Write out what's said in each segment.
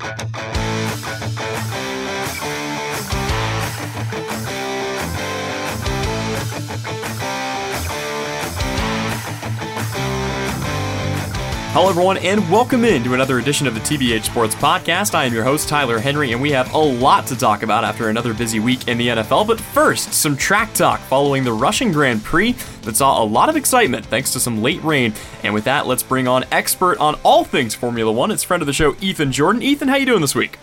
Thank you. Hello, everyone, and welcome in to another edition of the TBH Sports Podcast. I am your host, Tyler Henry, and we have a lot to talk about after another busy week in the NFL. But first, some track talk following the Russian Grand Prix that saw a lot of excitement thanks to some late rain. And with that, let's bring on expert on all things Formula One. It's friend of the show, Ethan Jordan. Ethan, how you doing this week?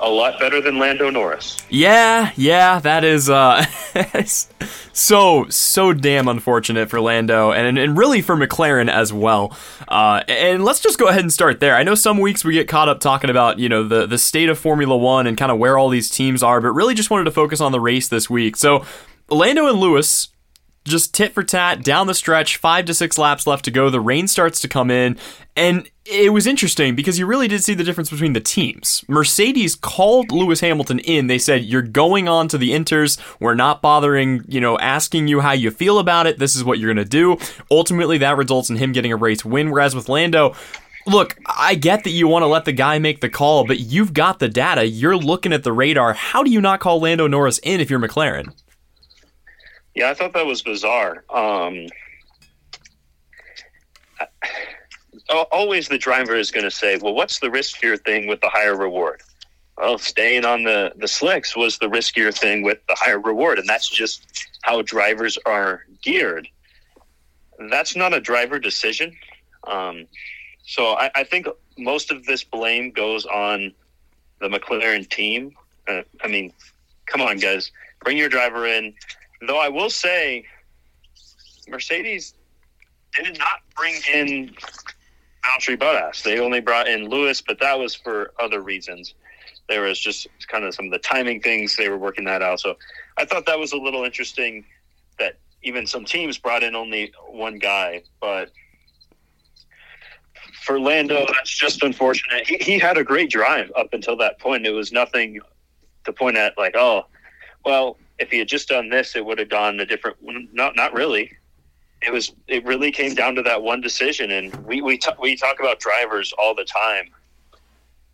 A lot better than Lando Norris. Yeah, yeah, that is uh, so so damn unfortunate for Lando and and really for McLaren as well. Uh, and let's just go ahead and start there. I know some weeks we get caught up talking about you know the the state of Formula One and kind of where all these teams are, but really just wanted to focus on the race this week. So Lando and Lewis just tit for tat down the stretch, five to six laps left to go. The rain starts to come in, and it was interesting because you really did see the difference between the teams. Mercedes called Lewis Hamilton in. They said, You're going on to the Inters. We're not bothering, you know, asking you how you feel about it. This is what you're going to do. Ultimately, that results in him getting a race win. Whereas with Lando, Look, I get that you want to let the guy make the call, but you've got the data. You're looking at the radar. How do you not call Lando Norris in if you're McLaren? Yeah, I thought that was bizarre. Um, always the driver is going to say, well, what's the riskier thing with the higher reward? Well, staying on the, the slicks was the riskier thing with the higher reward. And that's just how drivers are geared. That's not a driver decision. Um, so I, I, think most of this blame goes on the McLaren team. Uh, I mean, come on, guys, bring your driver in. Though I will say, Mercedes did not bring in Valtteri Bottas. They only brought in Lewis, but that was for other reasons. There was just kind of some of the timing things they were working that out. So I thought that was a little interesting that even some teams brought in only one guy, but for Lando, that's just unfortunate. He, he had a great drive up until that point. It was nothing to point at like, oh, well, if he had just done this, it would have gone a different. Not not really. It was. It really came down to that one decision, and we we we talk about drivers all the time.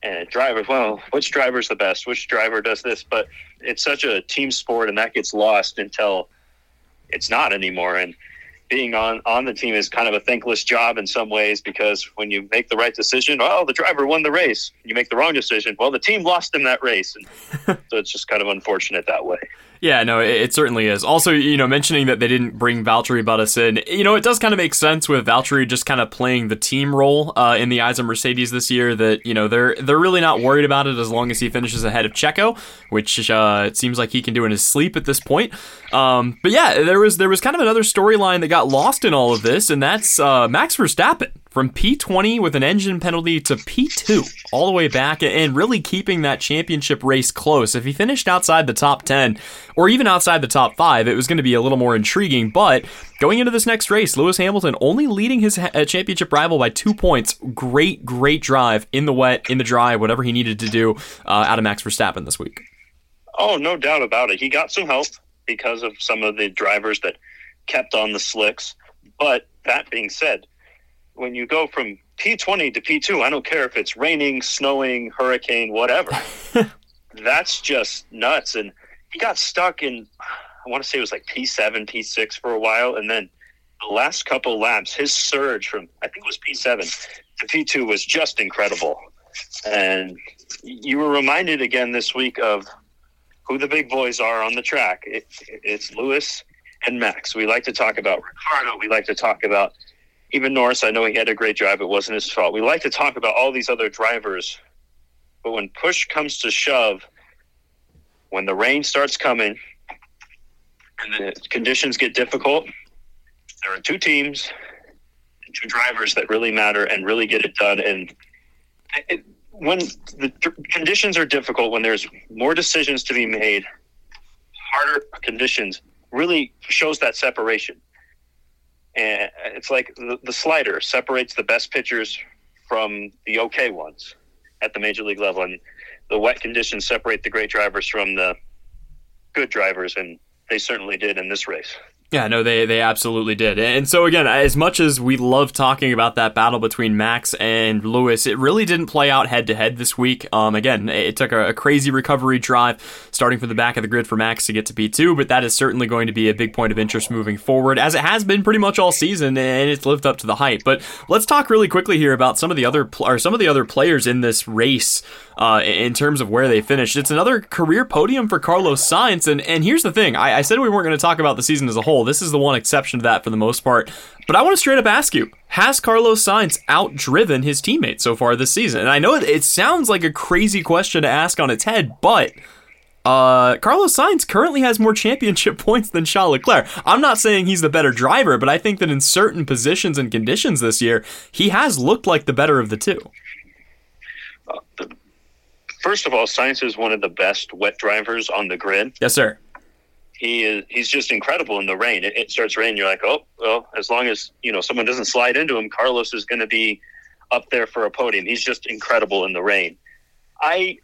And drivers, well, which driver's the best? Which driver does this? But it's such a team sport, and that gets lost until it's not anymore. And being on on the team is kind of a thankless job in some ways because when you make the right decision, well, the driver won the race. You make the wrong decision, well, the team lost in that race, and so it's just kind of unfortunate that way. Yeah, no, it, it, certainly is. Also, you know, mentioning that they didn't bring Valtteri Bottas in, you know, it does kind of make sense with Valtteri just kind of playing the team role uh, in the eyes of Mercedes this year. That you know they're they're really not worried about it as long as he finishes ahead of Checo, which uh, it seems like he can do in his sleep at this point. Um, but yeah, there was there was kind of another storyline that got lost in all of this, and that's uh, Max Verstappen from P20 with an engine penalty to P2 all the way back and really keeping that championship race close. If he finished outside the top 10 or even outside the top 5, it was going to be a little more intriguing. But going into this next race, Lewis Hamilton only leading his uh, championship rival by two points. Great, great drive in the wet, in the dry, whatever he needed to do uh, out of Max Verstappen this week. Oh, no doubt about it. He got some help because of some of the drivers that kept on the slicks. But that being said, when you go from P20 to P2, I don't care if it's raining, snowing, hurricane, whatever. That's just nuts. And he got stuck in, I want to say it was like P7, P6 for a while. And then the last couple laps, his surge from, I think it was P7 to P2 was just incredible. And you were reminded again this week of who the big boys are on the track. It, it's Lewis and Max. We like to talk about Ricciardo. We like to talk about even Norris, I know he had a great drive. It wasn't his fault. We like to talk about all these other drivers, but when push comes to shove, when the rain starts coming and the conditions get difficult, there are two teams, two drivers that really matter and really get it done. And it, when the conditions are difficult, when there's more decisions to be made, harder conditions really shows that separation and it's like the, the slider separates the best pitchers from the okay ones at the major league level, and the wet conditions separate the great drivers from the good drivers, and they certainly did in this race. Yeah, no, they they absolutely did. And so again, as much as we love talking about that battle between Max and Lewis, it really didn't play out head to head this week. Um, again, it took a, a, crazy recovery drive starting from the back of the grid for Max to get to P2, but that is certainly going to be a big point of interest moving forward, as it has been pretty much all season, and it's lived up to the hype. But let's talk really quickly here about some of the other pl- or some of the other players in this race uh, in terms of where they finished. It's another career podium for Carlos Sainz, and and here's the thing: I, I said we weren't going to talk about the season as a whole. This is the one exception to that for the most part. But I want to straight up ask you: Has Carlos Sainz outdriven his teammates so far this season? And I know it, it sounds like a crazy question to ask on its head, but. Uh, Carlos Sainz currently has more championship points than Charles Leclerc. I'm not saying he's the better driver, but I think that in certain positions and conditions this year, he has looked like the better of the two. First of all, Sainz is one of the best wet drivers on the grid. Yes, sir he is he's just incredible in the rain. It, it, starts raining, you're like, oh well, as long as you know someone doesn't slide into him, Carlos is going to be up there for a podium. He's just incredible in the rain. I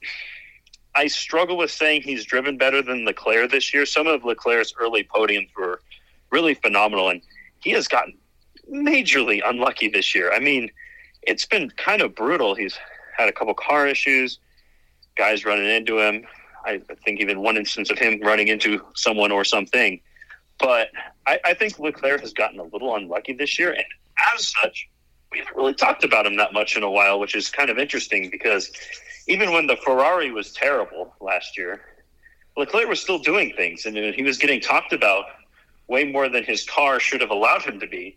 I struggle with saying he's driven better than Leclerc this year. Some of Leclerc's early podiums were really phenomenal, and he has gotten majorly unlucky this year. I mean, it's been kind of brutal. He's had a couple car issues, guys running into him. I think even one instance of him running into someone or something. But I, I think Leclerc has gotten a little unlucky this year, and as such, we haven't really talked about him that much in a while, which is kind of interesting because even when the Ferrari was terrible last year, Leclerc was still doing things, and he was getting talked about way more than his car should have allowed him to be.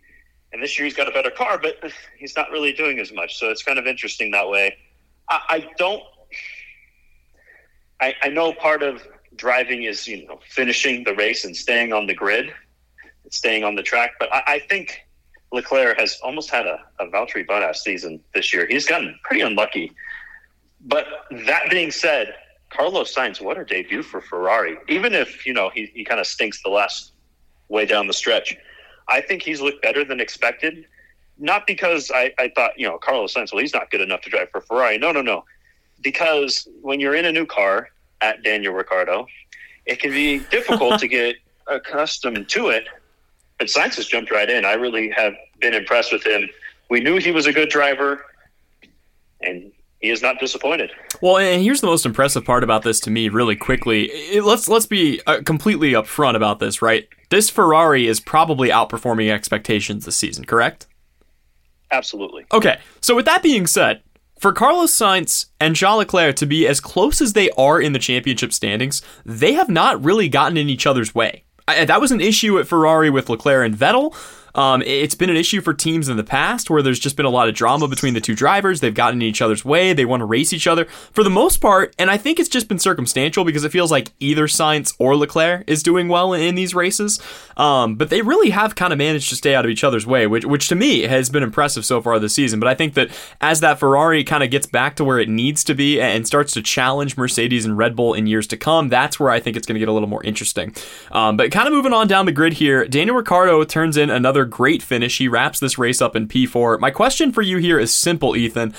And this year he's got a better car, but he's not really doing as much. So it's kind of interesting that way. I, I don't I, I know part of driving is you know finishing the race and staying on the grid, staying on the track. But I, I think Leclerc has almost had a, a Valtteri Bottas season this year. He's gotten pretty unlucky. But that being said, Carlos Sainz, what a debut for Ferrari. Even if you know he, he kind of stinks the last way down the stretch, I think he's looked better than expected. Not because I, I thought you know Carlos Sainz, well, he's not good enough to drive for Ferrari. No, no, no because when you're in a new car at Daniel Ricciardo, it can be difficult to get accustomed to it. But Sainz has jumped right in. I really have been impressed with him. We knew he was a good driver, and he is not disappointed. Well, and here's the most impressive part about this to me, really quickly. Let's let's be uh, completely upfront about this, right? This Ferrari is probably outperforming expectations this season, correct? Absolutely. Okay, so with that being said, for Carlos Sainz and Charles Leclerc to be as close as they are in the championship standings, they have not really gotten in each other's way. I, that was an issue at Ferrari with Leclerc and Vettel. Um, it's been an issue for teams in the past where there's just been a lot of drama between the two drivers. They've gotten in each other's way. They want to race each other for the most part. And I think it's just been circumstantial because it feels like either Sainz or Leclerc is doing well in, in these races. Um, but they really have kind of managed to stay out of each other's way, which, which to me has been impressive so far this season. But I think that as that Ferrari kind of gets back to where it needs to be and starts to challenge Mercedes and Red Bull in years to come, that's where I think it's going to get a little more interesting. Um, but kind of moving on down the grid here, Daniel Ricciardo turns in another another great finish. He wraps this race up in P4. My question for you here is simple, Ethan.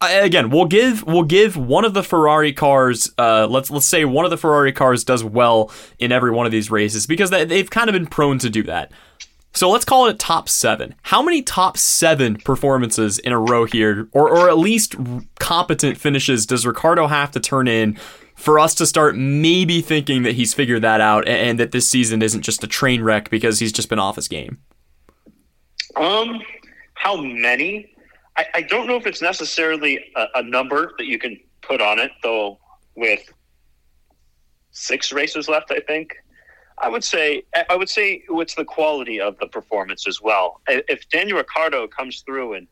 again, we'll give we'll give one of the Ferrari cars. Uh, let's let's say one of the Ferrari cars does well in every one of these races because they, they've kind of been prone to do that. So let's call it top seven. How many top seven performances in a row here, or, or at least competent finishes, does Ricciardo have to turn in for us to start maybe thinking that he's figured that out and, and that this season isn't just a train wreck because he's just been off his game? Um, how many? I, I don't know if it's necessarily a, a number that you can put on it, though. With six races left, I think I would say I would say it's the quality of the performance as well. If Daniel Ricciardo comes through and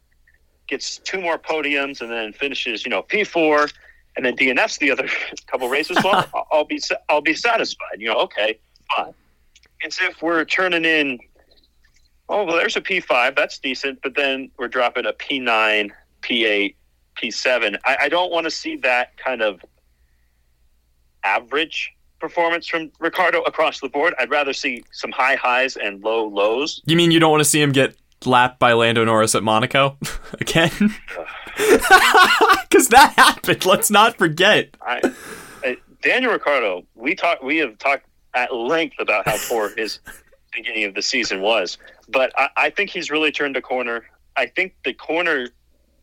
gets two more podiums and then finishes, you know, P four, and then DNFs the other couple races, well, I'll be I'll be satisfied. You know, okay, fine. It's if we're turning in oh, well, there's a P5. That's decent. But then we're dropping a P9, P8, P7. I, I don't want to see that kind of average performance from Ricciardo across the board. I'd rather see some high highs and low lows. You mean you don't want to see him get lapped by Lando Norris at Monaco again? Because that happened. Let's not forget. I, I, Daniel Ricciardo, we talk. We have talked at length about how poor his beginning of the season was. But I, I think he's really turned a corner. I think the corner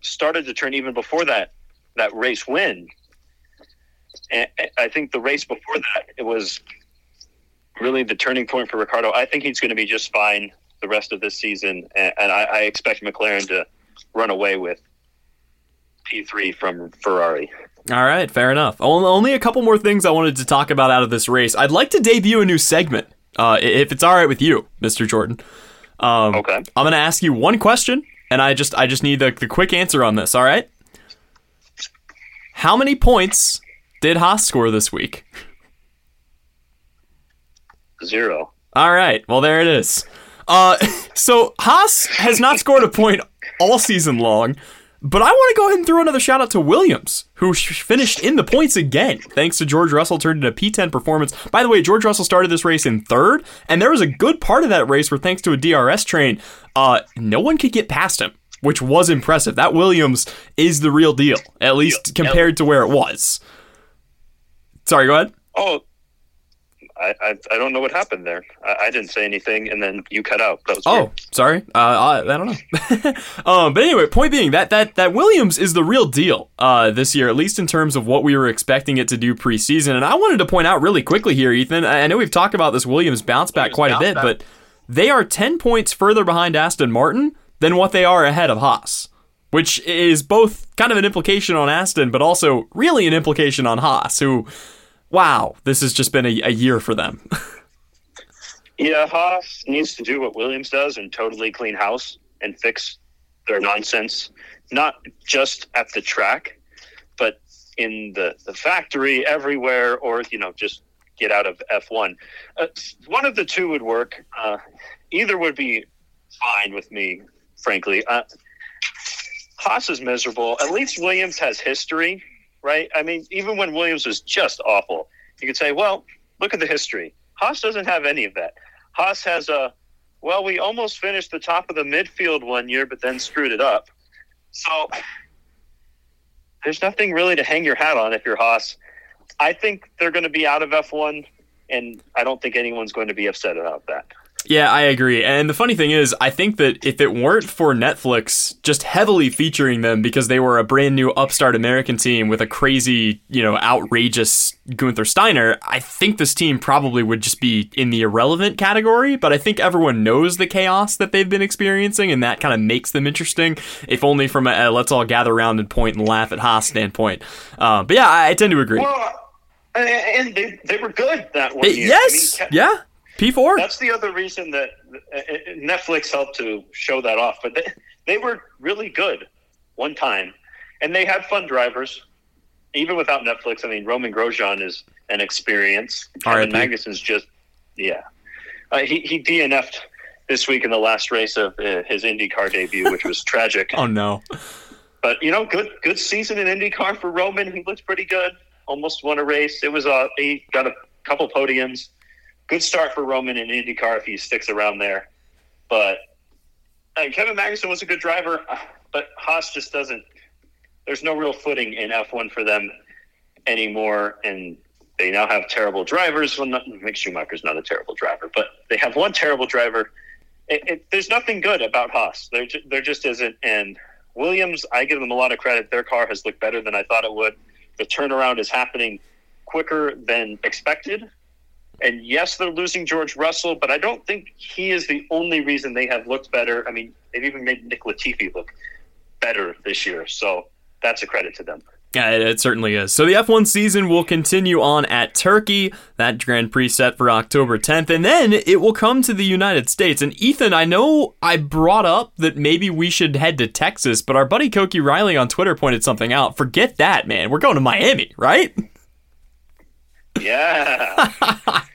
started to turn even before that that race win. And I think the race before that it was really the turning point for Ricciardo. I think he's going to be just fine the rest of this season, and, and I, I expect McLaren to run away with P3 from Ferrari. All right, fair enough. Only a couple more things I wanted to talk about out of this race. I'd like to debut a new segment, uh, if it's all right with you, Mr. Jordan. Um, Okay. I'm going to ask you one question, and I just I just need the, the quick answer on this. All right. How many points did Haas score this week? Zero. All right. Well, there it is. Uh, so Haas has not scored a point all season long, but I want to go ahead and throw another shout out to Williams, who sh- finished in the points again, thanks to George Russell turned in a P10 performance. By the way, George Russell started this race in third, and there was a good part of that race where, thanks to a DRS train, uh, no one could get past him, which was impressive. That Williams is the real deal, at least compared to where it was. Sorry, go ahead. Oh, I, I, I don't know what happened there. I, I didn't say anything, and then you cut out. That was Oh, weird. sorry. Uh, I, I don't know. um, but anyway, point being that that that Williams is the real deal uh, this year, at least in terms of what we were expecting it to do preseason. And I wanted to point out really quickly here, Ethan. I I know we've talked about this Williams bounce back quite a bit, but they are ten points further behind Aston Martin than what they are ahead of Haas. Which is both kind of an implication on Aston, but also really an implication on Haas, who, wow, this has just been a, a year for them. Yeah, Haas needs to do what Williams does and totally clean house and fix their nonsense, not just at the track, but in the, the factory, everywhere, or, you know, just get out of F1. Uh, one of the two would work. Uh, either would be fine with me, frankly. Uh, Haas is miserable. At least Williams has history, right? I mean, even when Williams was just awful, you could say, well, look at the history. Haas doesn't have any of that. Haas has a, well, we almost finished the top of the midfield one year, but then screwed it up. So there's nothing really to hang your hat on if you're Haas. I think they're going to be out of F1, and I don't think anyone's going to be upset about that. Yeah, I agree. And the funny thing is, I think that if it weren't for Netflix just heavily featuring them because they were a brand new upstart American team with a crazy, you know, outrageous Gunther Steiner, I think this team probably would just be in the irrelevant category. But I think everyone knows the chaos that they've been experiencing, and that kind of makes them interesting, if only from a, a let's all gather around and point and laugh at Haas standpoint. Uh, but yeah, I, I tend to agree. Well, and they, they were good that one They- yes, I mean, yeah, P4. That's the other reason that uh, Netflix helped to show that off. But they, they were really good one time, and they had fun drivers. Even without Netflix, I mean, Romain Grosjean is an experience. Kevin R.I.P.. Magnussen's just, yeah. Uh, he, he DNF'd this week in the last race of uh, his IndyCar debut, which was tragic. Oh no. But you know, good good season in IndyCar for Romain. He looked pretty good. Almost won a race. It was uh, he got a couple podiums. Good start for Romain in IndyCar if he sticks around there. But uh, Kevin Magnussen was a good driver, uh, but Haas just doesn't. There's no real footing in F1 for them anymore, and they now have terrible drivers. Well, not, Mick Schumacher's not a terrible driver, but they have one terrible driver. It, it, there's nothing good about Haas. There, there just isn't. And Williams, I give them a lot of credit. Their car has looked better than I thought it would. The turnaround is happening quicker than expected. And yes, they're losing George Russell, but I don't think he is the only reason they have looked better. I mean, they've even made Nick Latifi look better this year. So that's a credit to them. Yeah, it, it certainly is. So the F1 season will continue on at Turkey, that Grand Prix set for October 10th, and then it will come to the United States. And Ethan, I know I brought up that maybe we should head to Texas, but our buddy Koki Riley on Twitter pointed something out. Forget that, man. We're going to Miami, right? Yeah.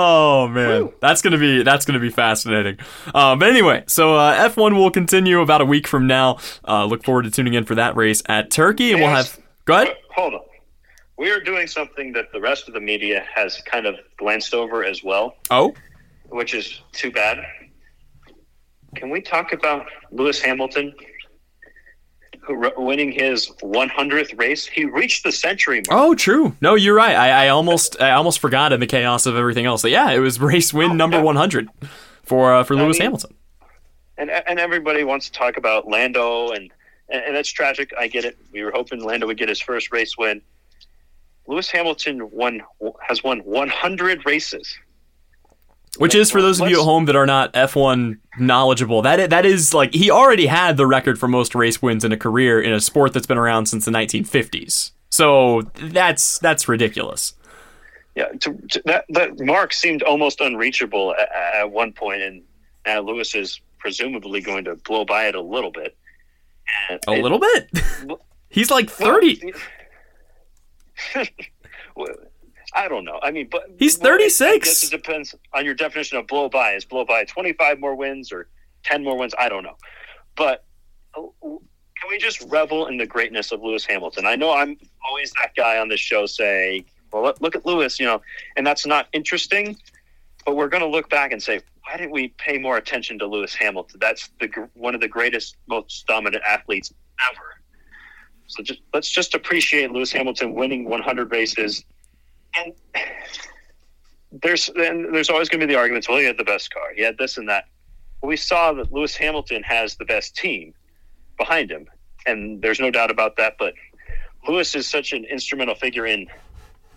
Oh man, that's gonna be that's gonna be fascinating. Uh, but anyway, so uh, F1 will continue about a week from now. Uh, look forward to tuning in for that race at Turkey, and we'll have. Go ahead. Hold on. We are doing something that the rest of the media has kind of glanced over as well, Oh, which is too bad. Can we talk about Lewis Hamilton, winning his 100th race. He reached the century mark. Oh, true. No, you're right. I, I almost I almost forgot in the chaos of everything else. But yeah, it was race win oh, number 100 for uh, for Lewis I mean, Hamilton. And and everybody wants to talk about Lando and and, and that's tragic. I get it. We were hoping Lando would get his first race win. Lewis Hamilton won has won 100 races. Which is for those of you at home that are not F1 knowledgeable. That that is like he already had the record for most race wins in a career in a sport that's been around since the 1950s. So that's that's ridiculous. Yeah, to, to, that that mark seemed almost unreachable at, at one point, and now Lewis is presumably going to blow by it a little bit. And a it, little bit. He's like 30. Well, I don't know. I mean, but he's 36. I guess it depends on your definition of blow by. Is blow by 25 more wins or 10 more wins? I don't know. But uh, can we just revel in the greatness of Lewis Hamilton? I know I'm always that guy on this show saying, well, look at Lewis, you know, and that's not interesting. But we're going to look back and say, why didn't we pay more attention to Lewis Hamilton? That's the one of the greatest, most dominant athletes ever. So just, let's just appreciate Lewis Hamilton winning 100 races and there's and there's always going to be the arguments. Well, he had the best car. He had this and that. We saw that Lewis Hamilton has the best team behind him, and there's no doubt about that. But Lewis is such an instrumental figure in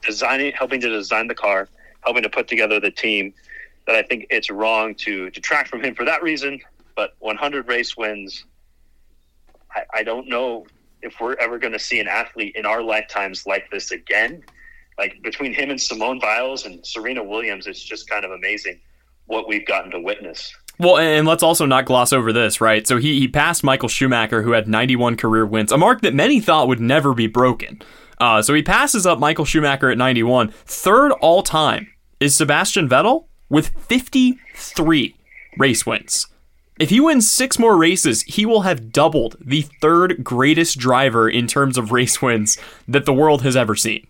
designing, helping to design the car, helping to put together the team. That I think it's wrong to detract from him for that reason. But 100 race wins, I, I don't know if we're ever going to see an athlete in our lifetimes like this again like between him and Simone Biles and Serena Williams, it's just kind of amazing what we've gotten to witness. Well, and let's also not gloss over this, right? So he, he passed Michael Schumacher, who had 91 career wins, a mark that many thought would never be broken. Uh, so he passes up Michael Schumacher at 91. Third all time is Sebastian Vettel with 53 race wins. If he wins six more races, he will have doubled the third greatest driver in terms of race wins that the world has ever seen.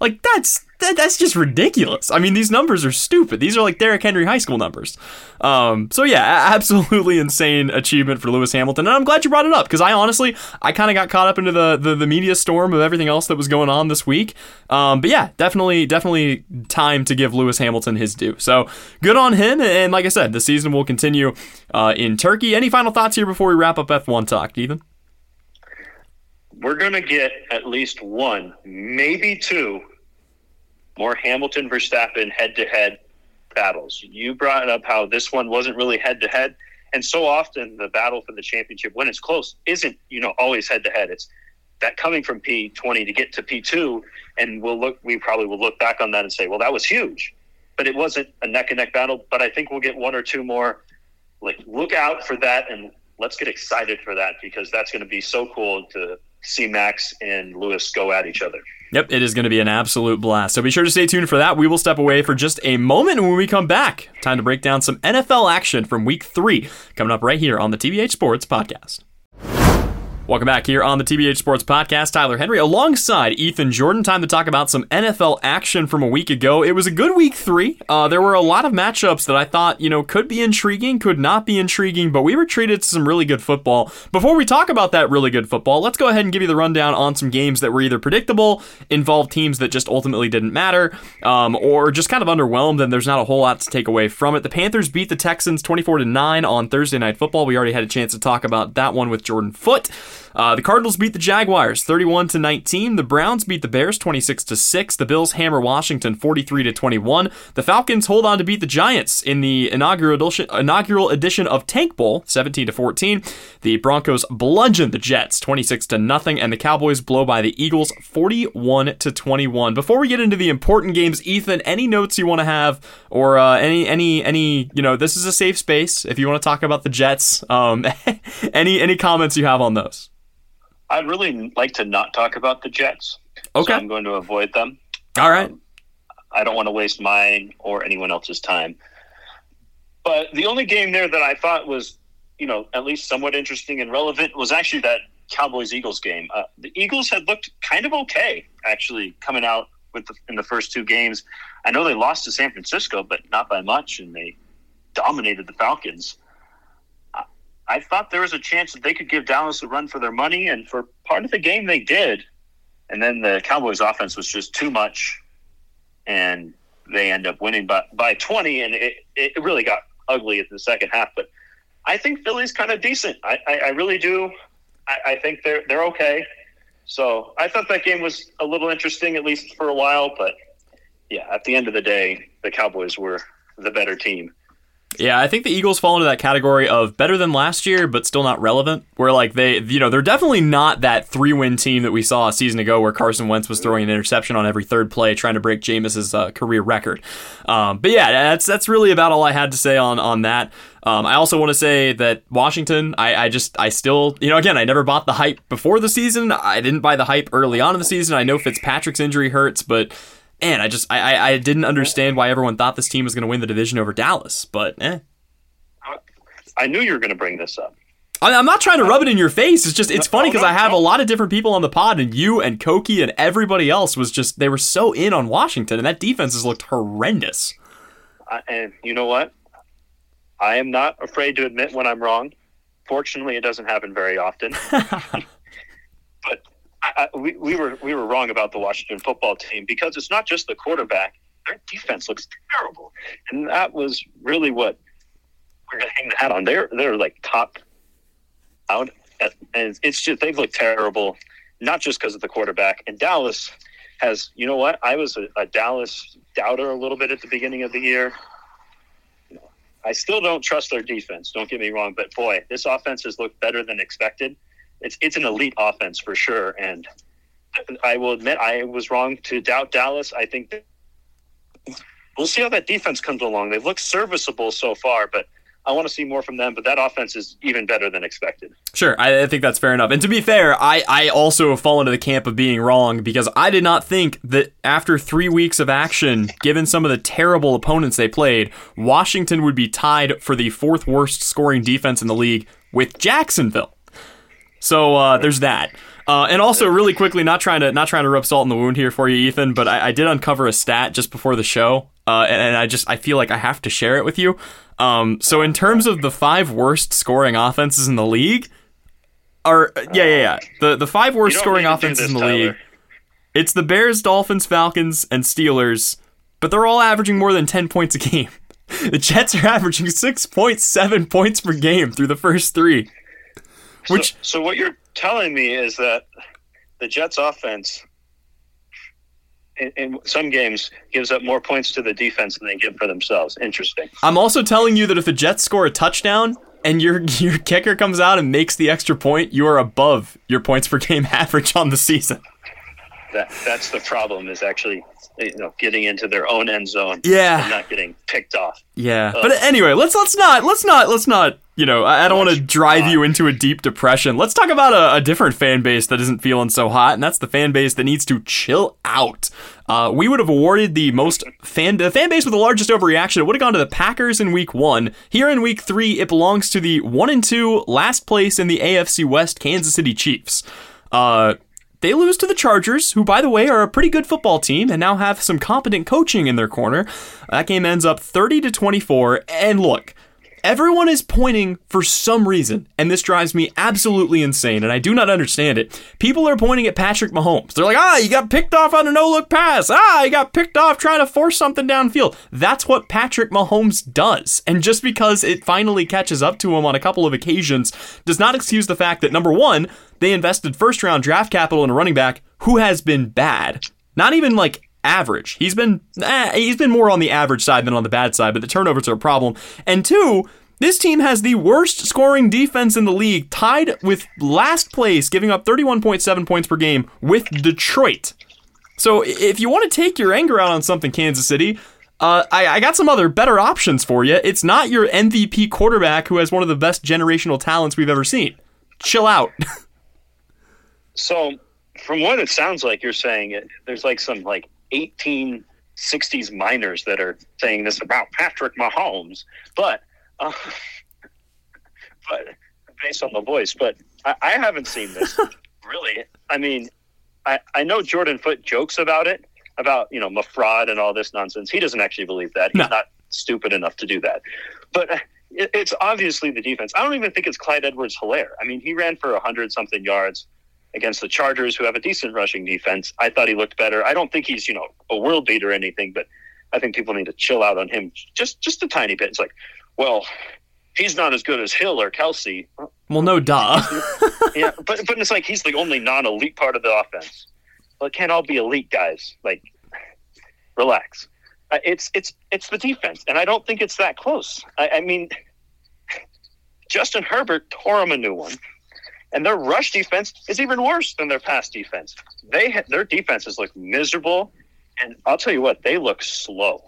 Like that's that, that's just ridiculous. I mean, these numbers are stupid. These are like Derrick Henry high school numbers. Um, so yeah, absolutely insane achievement for Lewis Hamilton, and I'm glad you brought it up because I honestly I kind of got caught up into the, the, the media storm of everything else that was going on this week. Um, but yeah, definitely definitely time to give Lewis Hamilton his due. So good on him, and like I said, the season will continue uh, in Turkey. Any final thoughts here before we wrap up F1 talk, Ethan? We're going to get at least one, maybe two more Hamilton Verstappen head to head battles. You brought up how this one wasn't really head to head. And so often the battle for the championship, when it's close, isn't, you know, always head to head. It's that coming from P20 to get to P2. And we'll look, we probably will look back on that and say, well, that was huge. But it wasn't a neck and neck battle. But I think we'll get one or two more. Like, look out for that and let's get excited for that because that's going to be so cool to see Max and Lewis go at each other. Yep, it is going to be an absolute blast. So be sure to stay tuned for that. We will step away for just a moment. When we come back, time to break down some NFL action from week three coming up right here on the TBH Sports Podcast. Welcome back here on the TBH Sports Podcast. Tyler Henry alongside Ethan Jordan. Time to talk about some NFL action from a week ago. It was a good week three. Uh, there were a lot of matchups that I thought, you know, could be intriguing, could not be intriguing, but we were treated to some really good football. Before we talk about that really good football, let's go ahead and give you the rundown on some games that were either predictable, involved teams that just ultimately didn't matter, um, or just kind of underwhelmed, and there's not a whole lot to take away from it. The Panthers beat the Texans 24 to 9 on Thursday Night Football. We already had a chance to talk about that one with Jordan Foote. Uh, the Cardinals beat the Jaguars 31 to 19. The Browns beat the Bears 26 to 6. The Bills hammer Washington 43 to 21. The Falcons hold on to beat the Giants in the inaugural edition, inaugural edition of Tank Bowl 17 to 14. The Broncos bludgeon the Jets 26 to nothing, and the Cowboys blow by the Eagles 41 to 21. Before we get into the important games, Ethan, any notes you want to have, or uh, any any any you know, this is a safe space if you want to talk about the Jets. Um, any any comments you have on those? I'd really like to not talk about the Jets. Okay. So I'm going to avoid them. All right. Um, I don't want to waste mine or anyone else's time. But the only game there that I thought was, you know, at least somewhat interesting and relevant was actually that Cowboys Eagles game. Uh, the Eagles had looked kind of okay, actually, coming out with the, in the first two games. I know they lost to San Francisco, but not by much, and they dominated the Falcons. I thought there was a chance that they could give Dallas a run for their money, and for part of the game they did. And then the Cowboys' offense was just too much, and they end up winning by, by 20, and it, it really got ugly at the second half. But I think Philly's kind of decent. I, I, I really do. I, I think they're they're okay. So I thought that game was a little interesting, at least for a while. But yeah, at the end of the day, the Cowboys were the better team. Yeah, I think the Eagles fall into that category of better than last year, but still not relevant. Where like they, you know, they're definitely not that three-win team that we saw a season ago, where Carson Wentz was throwing an interception on every third play, trying to break Jameis's uh, career record. Um, but yeah, that's that's really about all I had to say on on that. Um, I also want to say that Washington, I, I just, I still, you know, again, I never bought the hype before the season. I didn't buy the hype early on in the season. I know Fitzpatrick's injury hurts, but man, I just, I, I didn't understand why everyone thought this team was going to win the division over Dallas. But eh. I knew you were going to bring this up. I'm not trying to rub it in your face. It's just it's funny because I have a lot of different people on the pod, and you and Koki and everybody else was just they were so in on Washington, and that defense has looked horrendous. Uh, and you know what? I am not afraid to admit when I'm wrong. Fortunately, it doesn't happen very often. we, we were we were wrong about the Washington football team because it's not just the quarterback. Their defense looks terrible, and that was really what we're going to hang the hat on. They're they're like top out, and it's just they've looked terrible, not just because of the quarterback. And Dallas has, you know what? I was a, a Dallas doubter a little bit at the beginning of the year. I still don't trust their defense. Don't get me wrong, but boy, this offense has looked better than expected. It's it's an elite offense for sure, and I will admit I was wrong to doubt Dallas. I think we'll see how that defense comes along. They've looked serviceable so far, but I want to see more from them, but that offense is even better than expected. Sure, I, I, think that's fair enough. And to be fair, I, I also have fallen to the camp of being wrong because I did not think that after three weeks of action, given some of the terrible opponents they played, Washington would be tied for the fourth worst scoring defense in the league with Jacksonville. So uh, there's that. Uh, and also, really quickly, not trying to not trying to rub salt in the wound here for you, Ethan, but I, I did uncover a stat just before the show, uh, and, and I just I feel like I have to share it with you. Um, so in terms of the five worst scoring offenses in the league, are yeah yeah yeah the the five worst scoring offenses in the Tyler. league. It's the Bears, Dolphins, Falcons, and Steelers, but they're all averaging more than ten points a game. The Jets are averaging six point seven points per game through the first three. Which so, so what you're telling me is that the Jets offense in, in, some games gives up more points to the defense than they give for themselves. Interesting. I'm also telling you that if the Jets score a touchdown and your your kicker comes out and makes the extra point, you are above your points per game average on the season. That that's the problem is actually you know getting into their own end zone. Yeah, not getting picked off. Yeah, Ugh. but anyway, let's let's not let's not let's not you know I, I don't want to drive you into a deep depression. Let's talk about a, a, different fan base that isn't feeling so hot, and that's the fan base that needs to chill out. Uh, we would have awarded the most fan the fan base with the largest overreaction. It would have gone to the Packers in Week One. Here in Week Three, it belongs to the one and two last place in the AFC West Kansas City Chiefs. Uh, they lose to the Chargers, who, by the way, are a pretty good football team and now have some competent coaching in their corner. That game ends up 30 to 24. And look, Everyone is pointing for some reason, and this drives me absolutely insane, and I do not understand it. People are pointing at Patrick Mahomes. They're like, ah, you got picked off on a no look pass. Ah, you got picked off trying to force something downfield. That's what Patrick Mahomes does. And just because it finally catches up to him on a couple of occasions does not excuse the fact that, number one, they invested first round draft capital in a running back who has been bad. Not even like average. He's been eh, he's been more on the average side than on the bad side, but the turnovers are a problem. And two, this team has the worst scoring defense in the league, tied with last place, giving up 31.7 points per game with Detroit. So if you want to take your anger out on something, Kansas City, uh, I, I, got some other better options for you. It's not your MVP quarterback who has one of the best generational talents we've ever seen. Chill out. so, from what it sounds like, you're saying there's like some like 1860s miners that are saying this about Patrick Mahomes, but uh, but based on the voice, but I, I haven't seen this really. I mean, I, I know Jordan Foote jokes about it, about you know my fraud and all this nonsense. He doesn't actually believe that. He's no. not stupid enough to do that. But it's obviously the defense. I don't even think it's Clyde Edwards Helaire. I mean, he ran for 100 something yards against the Chargers, who have a decent rushing defense. I thought he looked better. I don't think he's, you know, a world beater or anything, but I think people need to chill out on him just just a tiny bit. It's like, well, he's not as good as Hill or Kelce. Well, no duh. yeah, but but it's like he's the only non-elite part of the offense. Well, it can't all be elite guys. Like, relax. Uh, it's it's it's the defense, and I don't think it's that close. I, I mean, Justin Herbert tore him a new one, and their rush defense is even worse than their pass defense. They ha- their defenses look miserable, and I'll tell you what, they look slow,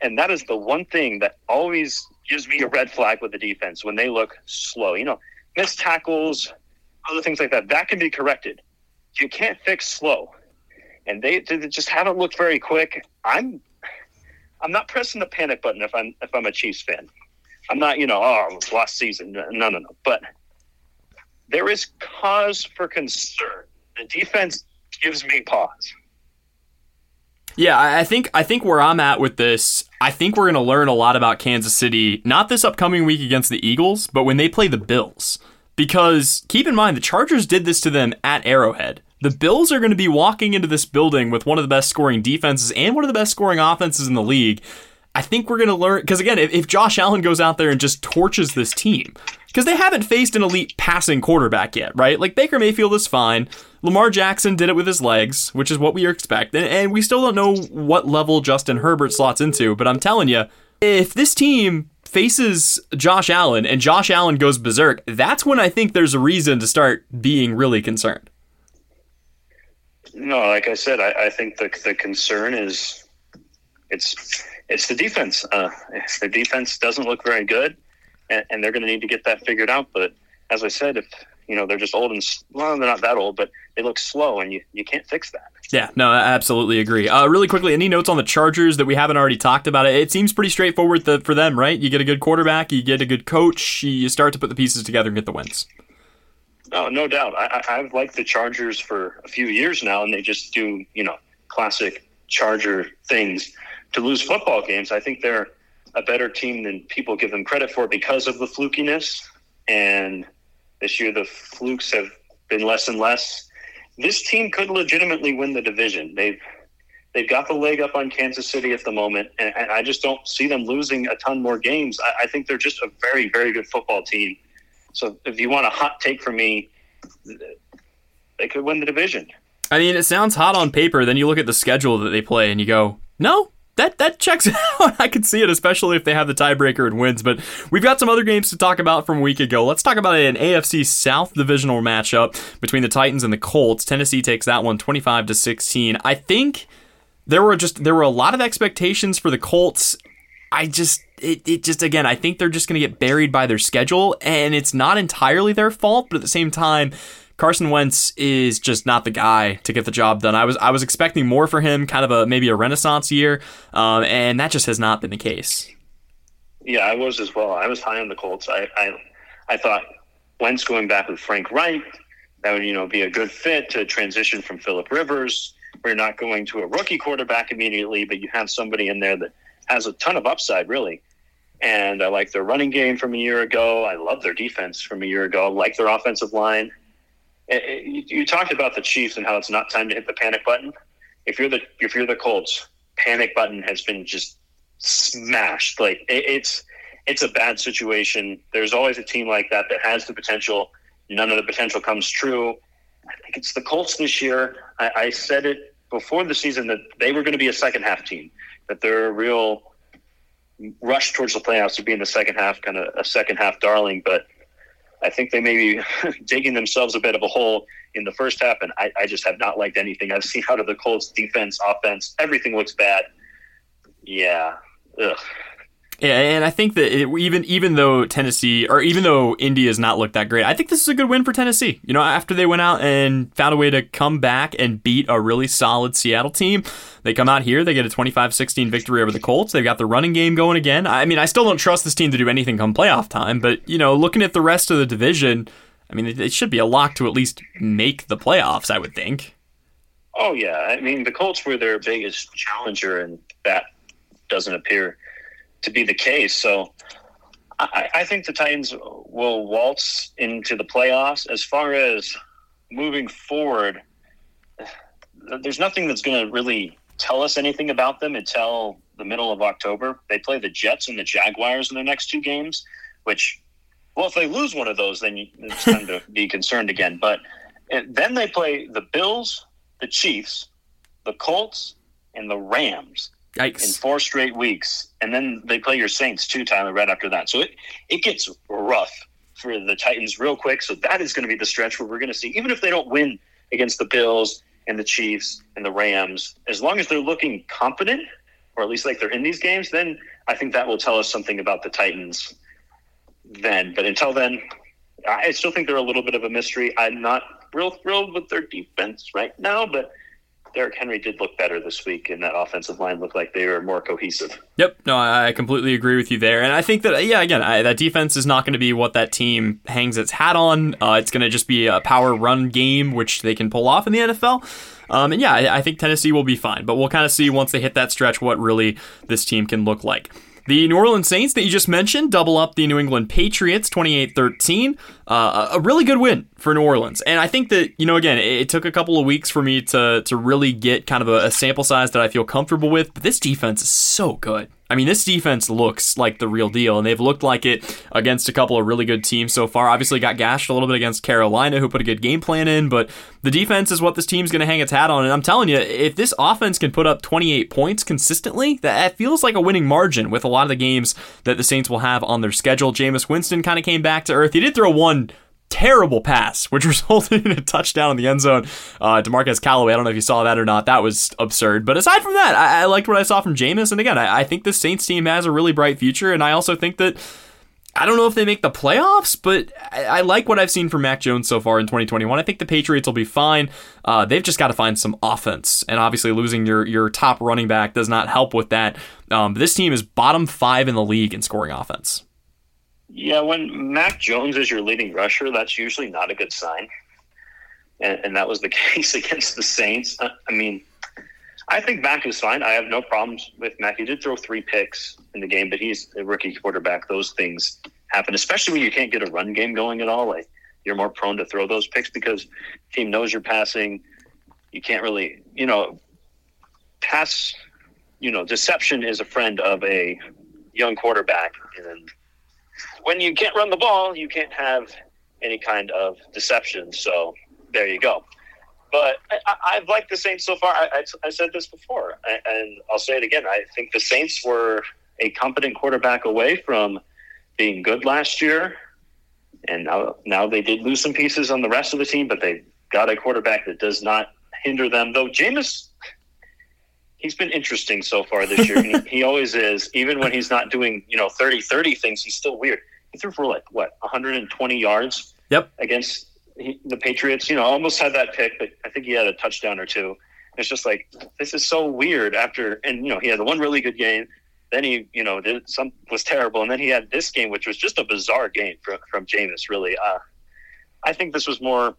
and that is the one thing that always gives me a red flag with the defense when they look slow. You know, missed tackles, other things like that. That can be corrected. You can't fix slow, and they, they just haven't looked very quick. I'm I'm not pressing the panic button if I'm if I'm a Chiefs fan. I'm not, you know, oh, last season. No, no, no. But there is cause for concern. The defense gives me pause. Yeah, I think I think where I'm at with this, I think we're going to learn a lot about Kansas City, not this upcoming week against the Eagles, but when they play the Bills. Because keep in mind, the Chargers did this to them at Arrowhead. The Bills are going to be walking into this building with one of the best scoring defenses and one of the best scoring offenses in the league. I think we're going to learn because again, if, if, Josh Allen goes out there and just torches this team, because they haven't faced an elite passing quarterback yet, right? Like Baker Mayfield is fine. Lamar Jackson did it with his legs, which is what we expect, and, and we still don't know what level Justin Herbert slots into. But I'm telling you, if this team faces Josh Allen and Josh Allen goes berserk, that's when I think there's a reason to start being really concerned. No, like I said, I, I think the the concern is it's it's the defense. Uh, the defense doesn't look very good, and, and they're going to need to get that figured out. But as I said, if you know they're just old and well, they're not that old, but they look slow, and you you can't fix that. Yeah, no, I absolutely agree. Uh, really quickly, any notes on the Chargers that we haven't already talked about? It, it seems pretty straightforward the, for them, right? You get a good quarterback, you get a good coach, you start to put the pieces together and get the wins. Oh, no doubt. I, I've liked the Chargers for a few years now, and they just do, you know, classic Charger things to lose football games. I think they're a better team than people give them credit for because of the flukiness. And this year, the flukes have been less and less. This team could legitimately win the division. They've they've got the leg up on Kansas City at the moment, and, and I just don't see them losing a ton more games. I, I think they're just a very, very good football team so if you want a hot take from me, they could win the division. I mean, it sounds hot on paper. Then you look at the schedule that they play, and you go, "No, that that checks out. I can see it, especially if they have the tiebreaker and wins. But we've got some other games to talk about from a week ago. Let's talk about an AFC South divisional matchup between the Titans and the Colts. Tennessee takes that one 25 to 16. I think there were just there were a lot of expectations for the Colts. I just it, it just again I think they're just going to get buried by their schedule and it's not entirely their fault but at the same time Carson Wentz is just not the guy to get the job done. I was I was expecting more for him, kind of a maybe a renaissance year, um, and that just has not been the case. Yeah, I was as well. I was high on the Colts. I I, I thought Wentz going back with Frank Reich that would you know be a good fit to transition from Philip Rivers. We're not going to a rookie quarterback immediately, but you have somebody in there that has a ton of upside, really. And I like their running game from a year ago. I love their defense from a year ago. I like their offensive line. Eh, eh, it, it, you talked about the Chiefs and how it's not time to hit the panic button. If you're the if you're the Colts, panic button has been just smashed. Like it, it's it's a bad situation. There's always a team like that that has the potential. None of the potential comes true. I think it's the Colts this year. I, I said it before the season that they were going to be a second half team that they're a real rush towards the playoffs to be in the second half, kind of a second half darling. But I think they may be digging themselves a bit of a hole in the first half, and I, I just have not liked anything I've seen out of the Colts defense, offense. Everything looks bad. Yeah. Ugh. Yeah, and I think that it, even even though Tennessee or even though Indy has not looked that great, I think this is a good win for Tennessee. You know, after they went out and found a way to come back and beat a really solid Seattle team, they come out here, they get a 25-16 victory over the Colts. They've got the running game going again. I mean, I still don't trust this team to do anything come playoff time, but you know, looking at the rest of the division, I mean, it should be a lock to at least make the playoffs, I would think. Oh yeah, I mean, the Colts were their biggest challenger and that doesn't appear to be the case. So I, I think the Titans will waltz into the playoffs. As far as moving forward, there's nothing that's going to really tell us anything about them until the middle of October. They play the Jets and the Jaguars in their next two games, which, well, if they lose one of those, then it's time to be concerned again. But then they play the Bills, the Chiefs, the Colts, and the Rams Yikes. in four straight weeks, and then they play your Saints too, Tyler, right after that. So it it gets rough for the Titans real quick. So that is going to be the stretch where we're going to see, even if they don't win against the Bills and the Chiefs and the Rams, as long as they're looking competent, or at least like they're in these games, then I think that will tell us something about the Titans. Then, but until then, I still think they're a little bit of a mystery. I'm not real thrilled with their defense right now, but Derrick Henry did look better this week, and that offensive line looked like they were more cohesive. Yep, no, I completely agree with you there, and I think that yeah, again, I, that defense is not going to be what that team hangs its hat on. Uh, it's going to just be a power run game, which they can pull off in the NFL. Um, and yeah, I, I think Tennessee will be fine, but we'll kind of see once they hit that stretch what really this team can look like. The New Orleans Saints that you just mentioned double up the New England Patriots 28 13. Uh, a really good win for New Orleans. And I think that, you know, again, it, took a couple of weeks for me to, to really get kind of a, a sample size that I feel comfortable with, but this defense is so good. I mean, this defense looks like the real deal, and they've looked like it against a couple of really good teams so far. Obviously, got gashed a little bit against Carolina, who put a good game plan in, but the defense is what this team's going to hang its hat on. And I'm telling you, if this offense can put up 28 points consistently, that feels like a winning margin with a lot of the games that the Saints will have on their schedule. Jameis Winston kind of came back to earth. He did throw one terrible pass, which resulted in a touchdown in the end zone uh, to Marquez Callaway. I don't know if you saw that or not. That was absurd. But aside from that, I, I liked what I saw from Jameis. And again, I, I think the Saints team has a really bright future. And I also think that. I don't know if they make the playoffs, but I, like what I've seen from Mac Jones so far in 2021. I think the Patriots will be fine. Uh, they've just got to find some offense, and obviously losing your your top running back does not help with that. Um, this team is bottom five in the league in scoring offense. Yeah, when Mac Jones is your leading rusher, that's usually not a good sign. And, and that was the case against the Saints. I, mean, I think Mac is fine. I have no problems with Mac. He did throw three picks in the game, but he's a rookie quarterback. Those things happen, especially when you can't get a run game going at all. Like you're more prone to throw those picks because team knows you're passing. You can't really, you know, pass. You know, deception is a friend of a young quarterback, and when you can't run the ball, you can't have any kind of deception. So there you go. But I, have liked the Saints so far. I, I, I said this before, and I'll say it again. I think the Saints were a competent quarterback away from being good last year, and now now they did lose some pieces on the rest of the team, but they got a quarterback that does not hinder them. Though Jameis he's been interesting so far this year. he, he, always is, even when he's not doing you know 30 30 things. He's still weird. He threw for like what 120 yards. Yep. Against the Patriots, you know, almost had that pick, but I think he had a touchdown or two. It's just like this is so weird. After and you know he had the one really good game, then he you know did some was terrible, and then he had this game which was just a bizarre game from from Jameis. Really, uh, I think this was more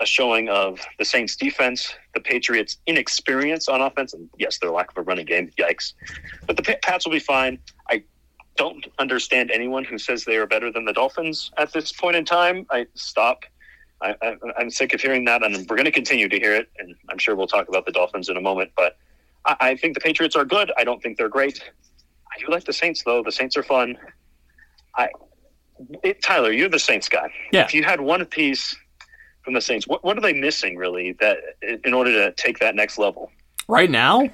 a showing of the Saints defense, the Patriots inexperience on offense, and yes, their lack of a running game. Yikes! But the Pats will be fine. I don't understand anyone who says they are better than the Dolphins at this point in time. I stop. I, am sick of hearing that, and we're going to continue to hear it. And I'm sure we'll talk about the Dolphins in a moment. But I, I think the Patriots are good. I don't think they're great. I do like the Saints, though. The Saints are fun. I, it, Tyler, you're the Saints guy. Yeah. If you had one piece from the Saints? What what are they missing really that in order to take that next level? Right now,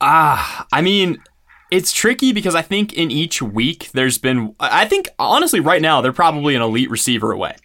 ah, I mean, it's tricky because I think in each week there's been. I think honestly, right now they're probably an elite receiver away.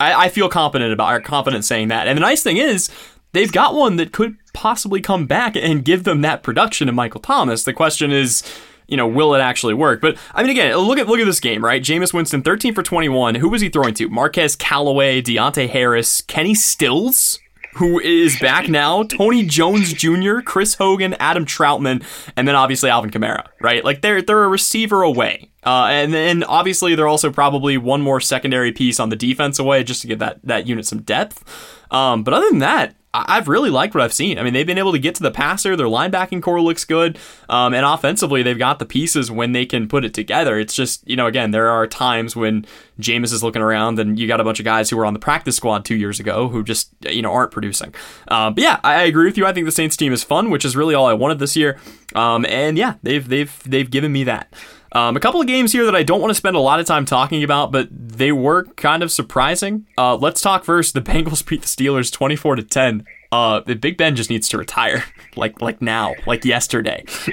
I, I feel confident about, or confident saying that. And the nice thing is, they've got one that could possibly come back and give them that production in Michael Thomas. The question is you know, will it actually work? But I mean, again, look at look at this game, right? Jameis Winston, 13 for 21. Who was he throwing to? Marquez Callaway, Deonte Harris, Kenny Stills, who is back now, Tony Jones Jr., Chris Hogan, Adam Trautman, and then obviously Alvin Kamara, right? Like they're they're a receiver away. Uh, and then obviously they're also probably one more secondary piece on the defense away just to give that that unit some depth. Um, but other than that, I've really liked what I've seen. I mean, they've been able to get to the passer. Their linebacking core looks good, um, and offensively, they've got the pieces when they can put it together. It's just you know, again, there are times when Jameis is looking around, and you got a bunch of guys who were on the practice squad two years ago who just you know aren't producing. Um, but yeah, I, I, agree with you. I think the Saints team is fun, which is really all I wanted this year. Um, and yeah, they've they've they've given me that. Um, a couple of games here that I don't want to spend a lot of time talking about, but they were kind of surprising. Uh, let's talk first. The Bengals beat the Steelers twenty four to ten. Uh, Big Ben just needs to retire, like like now, like yesterday.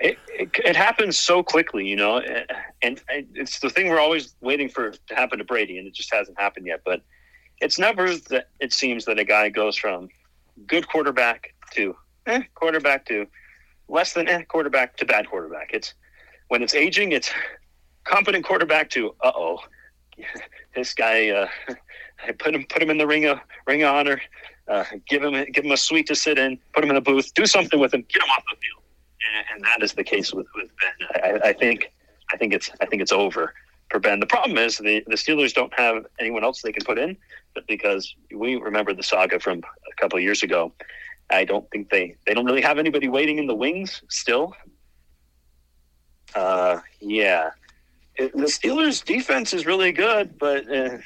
it, it, it happens so quickly, you know, and, it's the thing we're always waiting for to happen to Brady, and it just hasn't happened yet. But it's never that it seems that a guy goes from good quarterback to eh, quarterback to less than eh, quarterback to bad quarterback. It's when it's aging, it's competent quarterback to uh oh, this guy. Uh, I put him put him in the ring of ring of honor. Uh, give him give him a suite to sit in. Put him in the booth. Do something with him. Get him off the field. And, and that is the case with with Ben. I, I, think I think it's I think it's over for Ben. The problem is the the Steelers don't have anyone else they can put in, but because we remember the saga from a couple of years ago. I don't think they they don't really have anybody waiting in the wings still. Uh, yeah, it, the Steelers' defense is really good, but uh,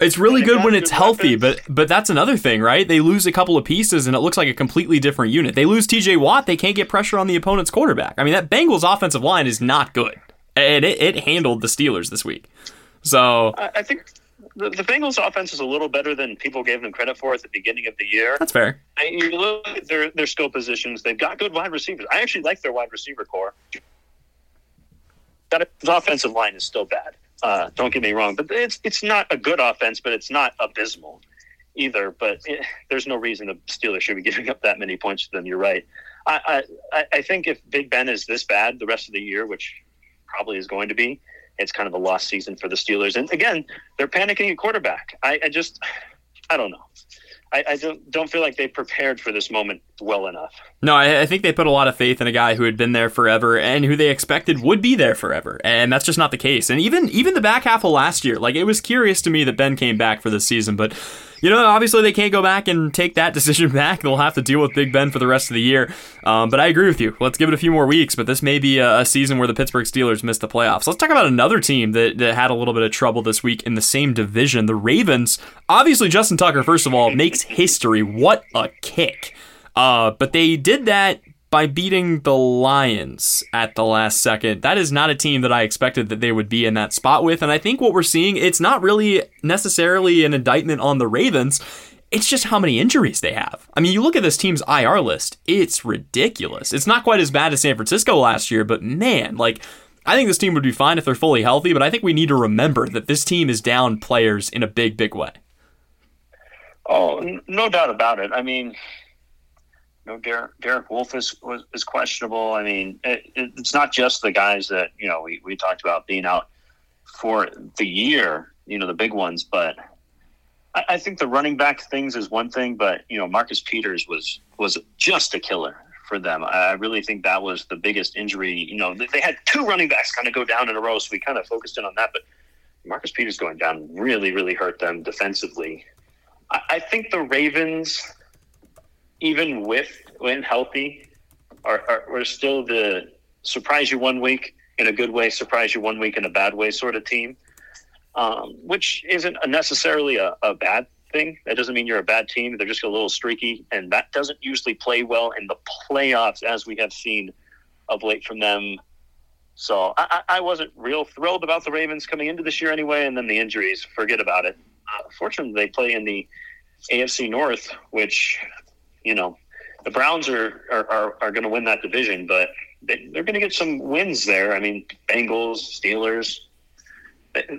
it's really good when it's healthy. But but that's another thing, right? They lose a couple of pieces, and it looks like a completely different unit. They lose T.J. Watt, they can't get pressure on the opponent's quarterback. I mean, that Bengals offensive line is not good, and it, it handled the Steelers this week. So I, I think the, the, Bengals offense is a little better than people gave them credit for at the beginning of the year. That's fair. you look at their, their skill positions, they've got good wide receivers. I actually like their wide receiver core that offensive line is still bad. Uh, don't get me wrong, but it's it's not a good offense, but it's not abysmal either. But it, there's no reason the Steelers should be giving up that many points to them. You're right. I, I I think if Big Ben is this bad the rest of the year, which probably is going to be, it's kind of a lost season for the Steelers. And again, they're panicking at quarterback. I, I just I don't know. I, I, don't don't feel like they prepared for this moment well enough. No, I, I, think they put a lot of faith in a guy who had been there forever and who they expected would be there forever, and that's just not the case. And even even the back half of last year, like it was curious to me that Ben came back for this season, but you know, obviously they can't go back and take that decision back. They'll have to deal with Big Ben for the rest of the year. Um, but I agree with you. Let's give it a few more weeks. But this may be a, a, season where the Pittsburgh Steelers missed the playoffs. Let's talk about another team that, that had a little bit of trouble this week in the same division. The Ravens. Obviously, Justin Tucker, first of all, makes history. What a kick. Uh, but they did that by beating the Lions at the last second. That is not a team that I expected that they would be in that spot with. And I think what we're seeing, it's not really necessarily an indictment on the Ravens. It's just how many injuries they have. I mean, you look at this team's IR list, it's ridiculous. It's not quite as bad as San Francisco last year, but man, like, I think this team would be fine if they're fully healthy, but I think we need to remember that this team is down players in a big, big way. Oh, no doubt about it. I mean, know, Derek, Derek Wolfe is was, is questionable. I mean, it, it's not just the guys that you know we, we talked about being out for the year. You know, the big ones, but I, I think the running back things is one thing, but you know, Marcus Peters was was just a killer for them. I really think that was the biggest injury. You know, they had two running backs kind of go down in a row, so we kind of focused in on that. But Marcus Peters going down really, really hurt them defensively. I think the Ravens even with when healthy, are, are, are still the surprise you one week in a good way, surprise you one week in a bad way sort of team, um, which isn't necessarily a, a bad thing. That doesn't mean you're a bad team. They're just a little streaky, and that doesn't usually play well in the playoffs, as we have seen of late from them. So I, I wasn't real thrilled about the Ravens coming into this year anyway, and then the injuries, forget about it. Uh, fortunately, they play in the AFC North, which you know, the Browns are are, are, are going to win that division, but they, they're going to get some wins there. I mean, Bengals, Steelers.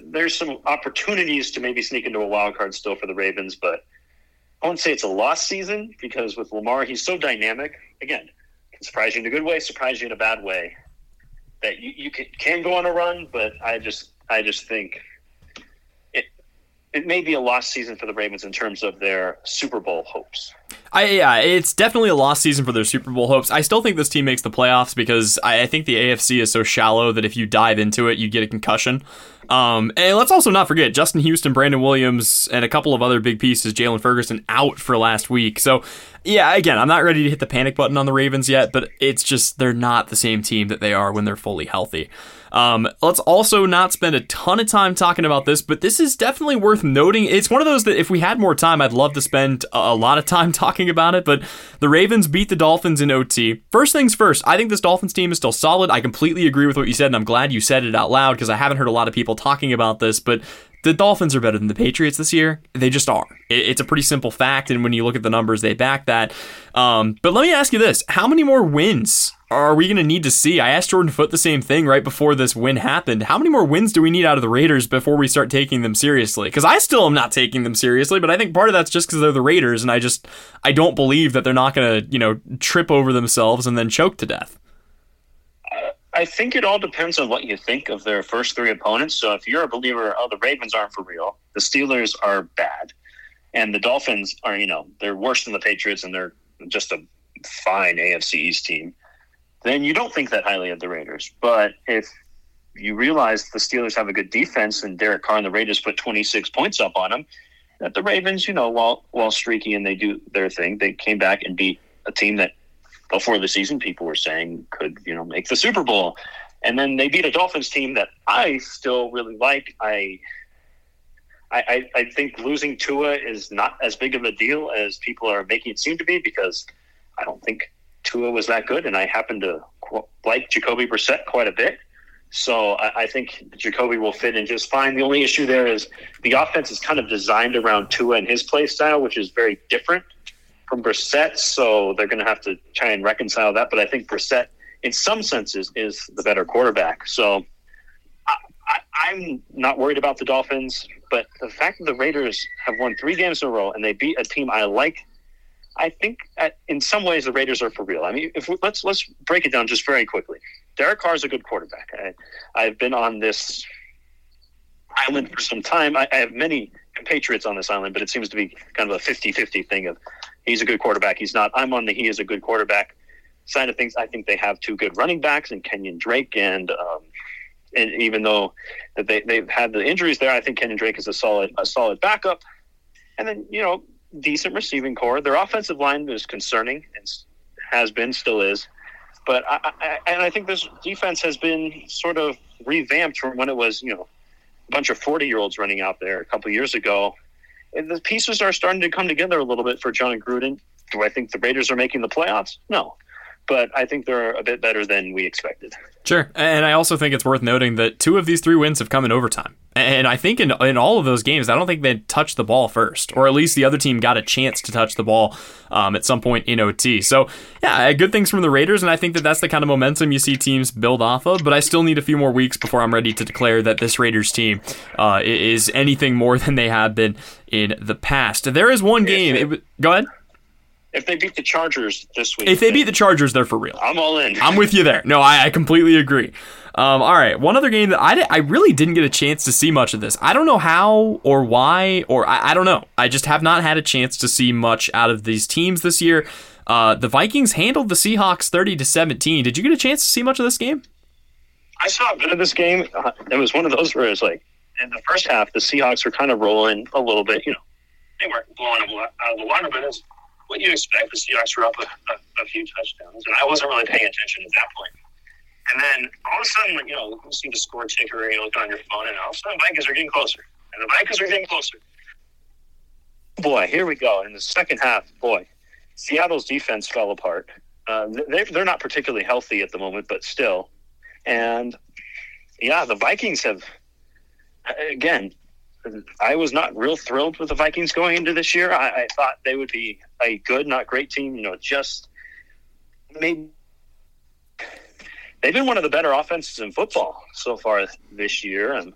There's some opportunities to maybe sneak into a wild card still for the Ravens, but I wouldn't say it's a lost season because with Lamar, he's so dynamic. Again, can surprise you in a good way, surprise you in a bad way. That you, you can, can go on a run, but I just I just think it may be a lost season for the Ravens in terms of their Super Bowl hopes. I yeah, it's definitely a lost season for their Super Bowl hopes. I still think this team makes the playoffs because I, I think the AFC is so shallow that if you dive into it, you get a concussion. Um, and let's also not forget Justin Houston, Brandon Williams, and a couple of other big pieces, Jaylon Ferguson, out for last week. So, yeah, again, I'm not ready to hit the panic button on the Ravens yet, but it's just they're not the same team that they are when they're fully healthy. Um, let's also not spend a ton of time talking about this, but this is definitely worth noting. It's one of those that if we had more time, I'd love to spend a lot of time talking about it. But the Ravens beat the Dolphins in OT. First things first, I think this Dolphins team is still solid. I completely agree with what you said, and I'm glad you said it out loud because I haven't heard a lot of people talking about this. But the Dolphins are better than the Patriots this year. They just are. It's a pretty simple fact, and when you look at the numbers, they back that. Um, but let me ask you this: How many more wins are we going to need to see? I asked Jordan Foote the same thing right before this win happened. How many more wins do we need out of the Raiders before we start taking them seriously? Because I still am not taking them seriously, but I think part of that's just because they're the Raiders, and I just I don't believe that they're not going to you know trip over themselves and then choke to death. I think it all depends on what you think of their first three opponents. So if you're a believer, oh, the Ravens aren't for real, the Steelers are bad, and the Dolphins are, you know, they're worse than the Patriots, and they're just a fine AFC East team, then you don't think that highly of the Raiders. But if you realize the Steelers have a good defense, and Derek Carr and the Raiders put 26 points up on them, that the Ravens, you know, while while streaky and they do their thing, they came back and beat a team that before the season people were saying could you know make the Super Bowl, and then they beat a Dolphins team that I still really like. I. I, I think losing Tua is not as big of a deal as people are making it seem to be because I don't think Tua was that good, and I happen to like Jacoby Brissett quite a bit. So I, I, think Jacoby will fit in just fine. The only issue there is the offense is kind of designed around Tua and his play style, which is very different from Brissett, so they're going to have to try and reconcile that. But I think Brissett, in some senses, is the better quarterback. So I, am not worried about the Dolphins, but the fact that the Raiders have won three games in a row and they beat a team I like, I think at, in some ways the Raiders are for real. I mean, if we, let's let's break it down just very quickly. Derek Carr is a good quarterback. I, I've been on this island for some time. I, I have many compatriots on this island, but it seems to be kind of a 50-50 thing of he's a good quarterback. He's not. I'm on the he is a good quarterback side of things. I think they have two good running backs and Kenyon Drake and. Um, and even though that they, they've had the injuries there, I think Kenyon Drake is a solid a solid backup. And then you know decent receiving core. Their offensive line is concerning and has been, still is. But I, I, and I think this defense has been sort of revamped from when it was you know a bunch of forty year olds running out there a couple years ago And the pieces are starting to come together a little bit for Jon Gruden. Do I think the Raiders are making the playoffs? No. But I think they're a bit better than we expected. Sure. And I also think it's worth noting that two of these three wins have come in overtime. And I think in, in all of those games, I don't think they touched the ball first, or at least the other team got a chance to touch the ball um, at some point in OT. So, yeah, good things from the Raiders, and I think that that's the kind of momentum you see teams build off of. But I still need a few more weeks before I'm ready to declare that this Raiders team uh, is anything more than they have been in the past. There is one game. It, go ahead. If they beat the Chargers this week, if they beat the Chargers, they're for real. I'm all in. I'm with you there. No, I, I completely agree. Um, all right, one other game that I, I really didn't get a chance to see much of this. I don't know how or why, or I, I don't know. I just have not had a chance to see much out of these teams this year. Uh, the Vikings handled the Seahawks 30 to 17. Did you get a chance to see much of this game? I saw a bit of this game. Uh, it was one of those where it's like in the first half, the Seahawks were kind of rolling a little bit. You know, they weren't blowing out of the water, but it's what you expect. The Seahawks were up a, a, a few touchdowns, and I wasn't really paying attention at that point. And then all of a sudden, you know, you see the score ticker, you look on your phone, and all of a sudden, Vikings are getting closer, and the Vikings are getting closer. Boy, here we go. In the second half, boy, Seattle's defense fell apart. Uh, they, they're not particularly healthy at the moment, but still. And yeah, the Vikings have, again, I was not real thrilled with the Vikings going into this year. I, I thought they would be a good, not great team. You know, just maybe they've been one of the better offenses in football so far this year, and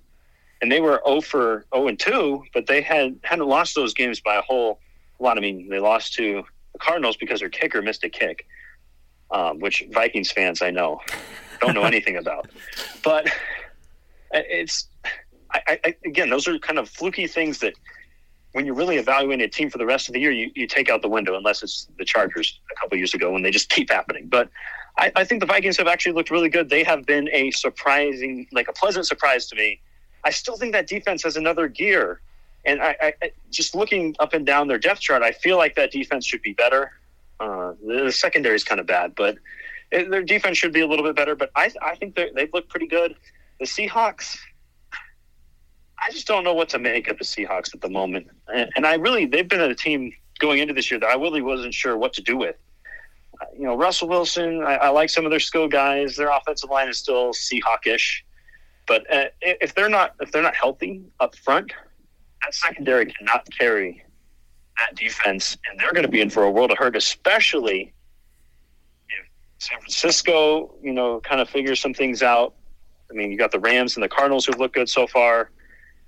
and they were 0 for 0 and 2, but they had hadn't lost those games by a whole lot. I mean, they lost to the Cardinals because their kicker missed a kick, um, which Vikings fans I know don't know anything about, but it's I, I, again, those are kind of fluky things that when you're really evaluating a team for the rest of the year, you, you take out the window unless it's the Chargers a couple years ago when they just keep happening. But I, I, think the Vikings have actually looked really good. They have been a surprising, like a pleasant surprise to me I still think that defense has another gear. And I, I just looking up and down their depth chart, I feel like that defense should be better. Uh, the secondary is kind of bad, but it, their defense should be a little bit better. But I, I think they've looked pretty good. The Seahawks, I just don't know what to make of the Seahawks at the moment. And, and I really, they've been a team going into this year that I really wasn't sure what to do with. Uh, you know, Russell Wilson, I, I, like some of their skill guys. Their offensive line is still Seahawkish, but uh, if they're not if they're not healthy up front, that secondary cannot carry that defense, and they're going to be in for a world of hurt, especially if San Francisco, you know, kind of figures some things out. I mean, you got the Rams and the Cardinals who've looked good so far.